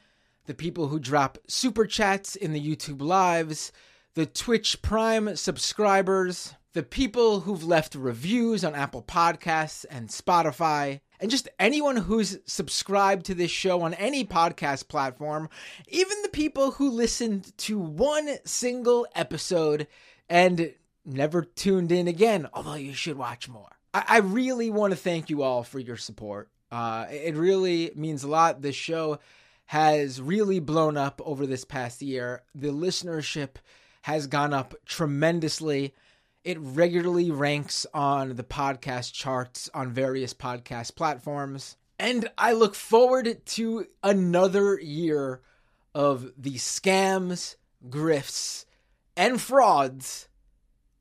the people who drop super chats in the YouTube lives, the Twitch Prime subscribers, the people who've left reviews on Apple Podcasts and Spotify, and just anyone who's subscribed to this show on any podcast platform, even the people who listened to one single episode and never tuned in again, although you should watch more. I, I really want to thank you all for your support. Uh, it really means a lot. This show has really blown up over this past year. The listenership has gone up tremendously. It regularly ranks on the podcast charts on various podcast platforms. And I look forward to another year of the scams, grifts, and frauds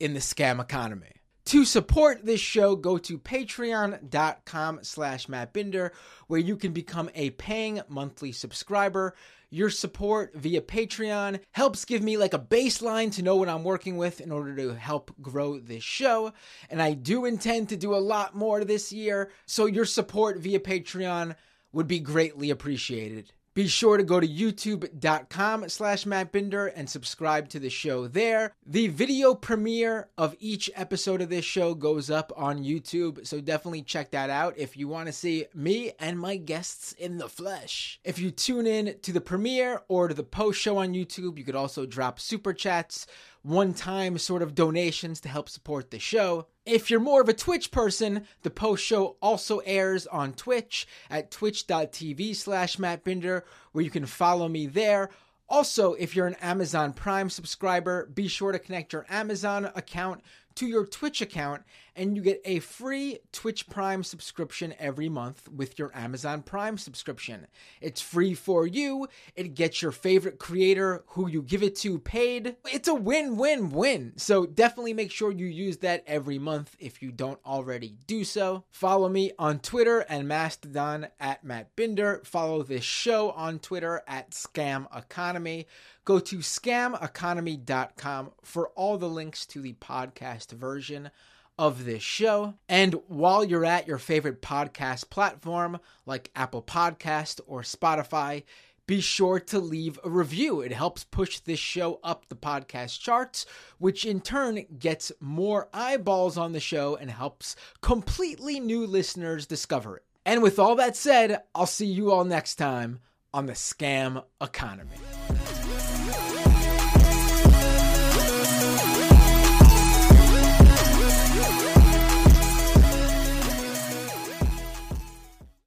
in the scam economy. To support this show, go to patreon.com slash Matt Binder, where you can become a paying monthly subscriber. Your support via Patreon helps give me like a baseline to know what I'm working with in order to help grow this show. And I do intend to do a lot more this year, so your support via Patreon would be greatly appreciated. Be sure to go to youtube.com slash Matt Binder and subscribe to the show there. The video premiere of each episode of this show goes up on YouTube, so definitely check that out if you want to see me and my guests in the flesh. If you tune in to the premiere or to the post show on YouTube, you could also drop super chats one time sort of donations to help support the show. If you're more of a Twitch person, the post show also airs on Twitch at twitch.tv slash Matt Binder, where you can follow me there. Also, if you're an Amazon Prime subscriber, be sure to connect your Amazon account to your Twitch account, and you get a free Twitch Prime subscription every month with your Amazon Prime subscription. It's free for you, it gets your favorite creator who you give it to paid. It's a win win win. So definitely make sure you use that every month if you don't already do so. Follow me on Twitter and Mastodon at Matt Binder. Follow this show on Twitter at Scam Economy. Go to scameconomy.com for all the links to the podcast version of this show. And while you're at your favorite podcast platform like Apple Podcast or Spotify, be sure to leave a review. It helps push this show up the podcast charts, which in turn gets more eyeballs on the show and helps completely new listeners discover it. And with all that said, I'll see you all next time on the Scam Economy.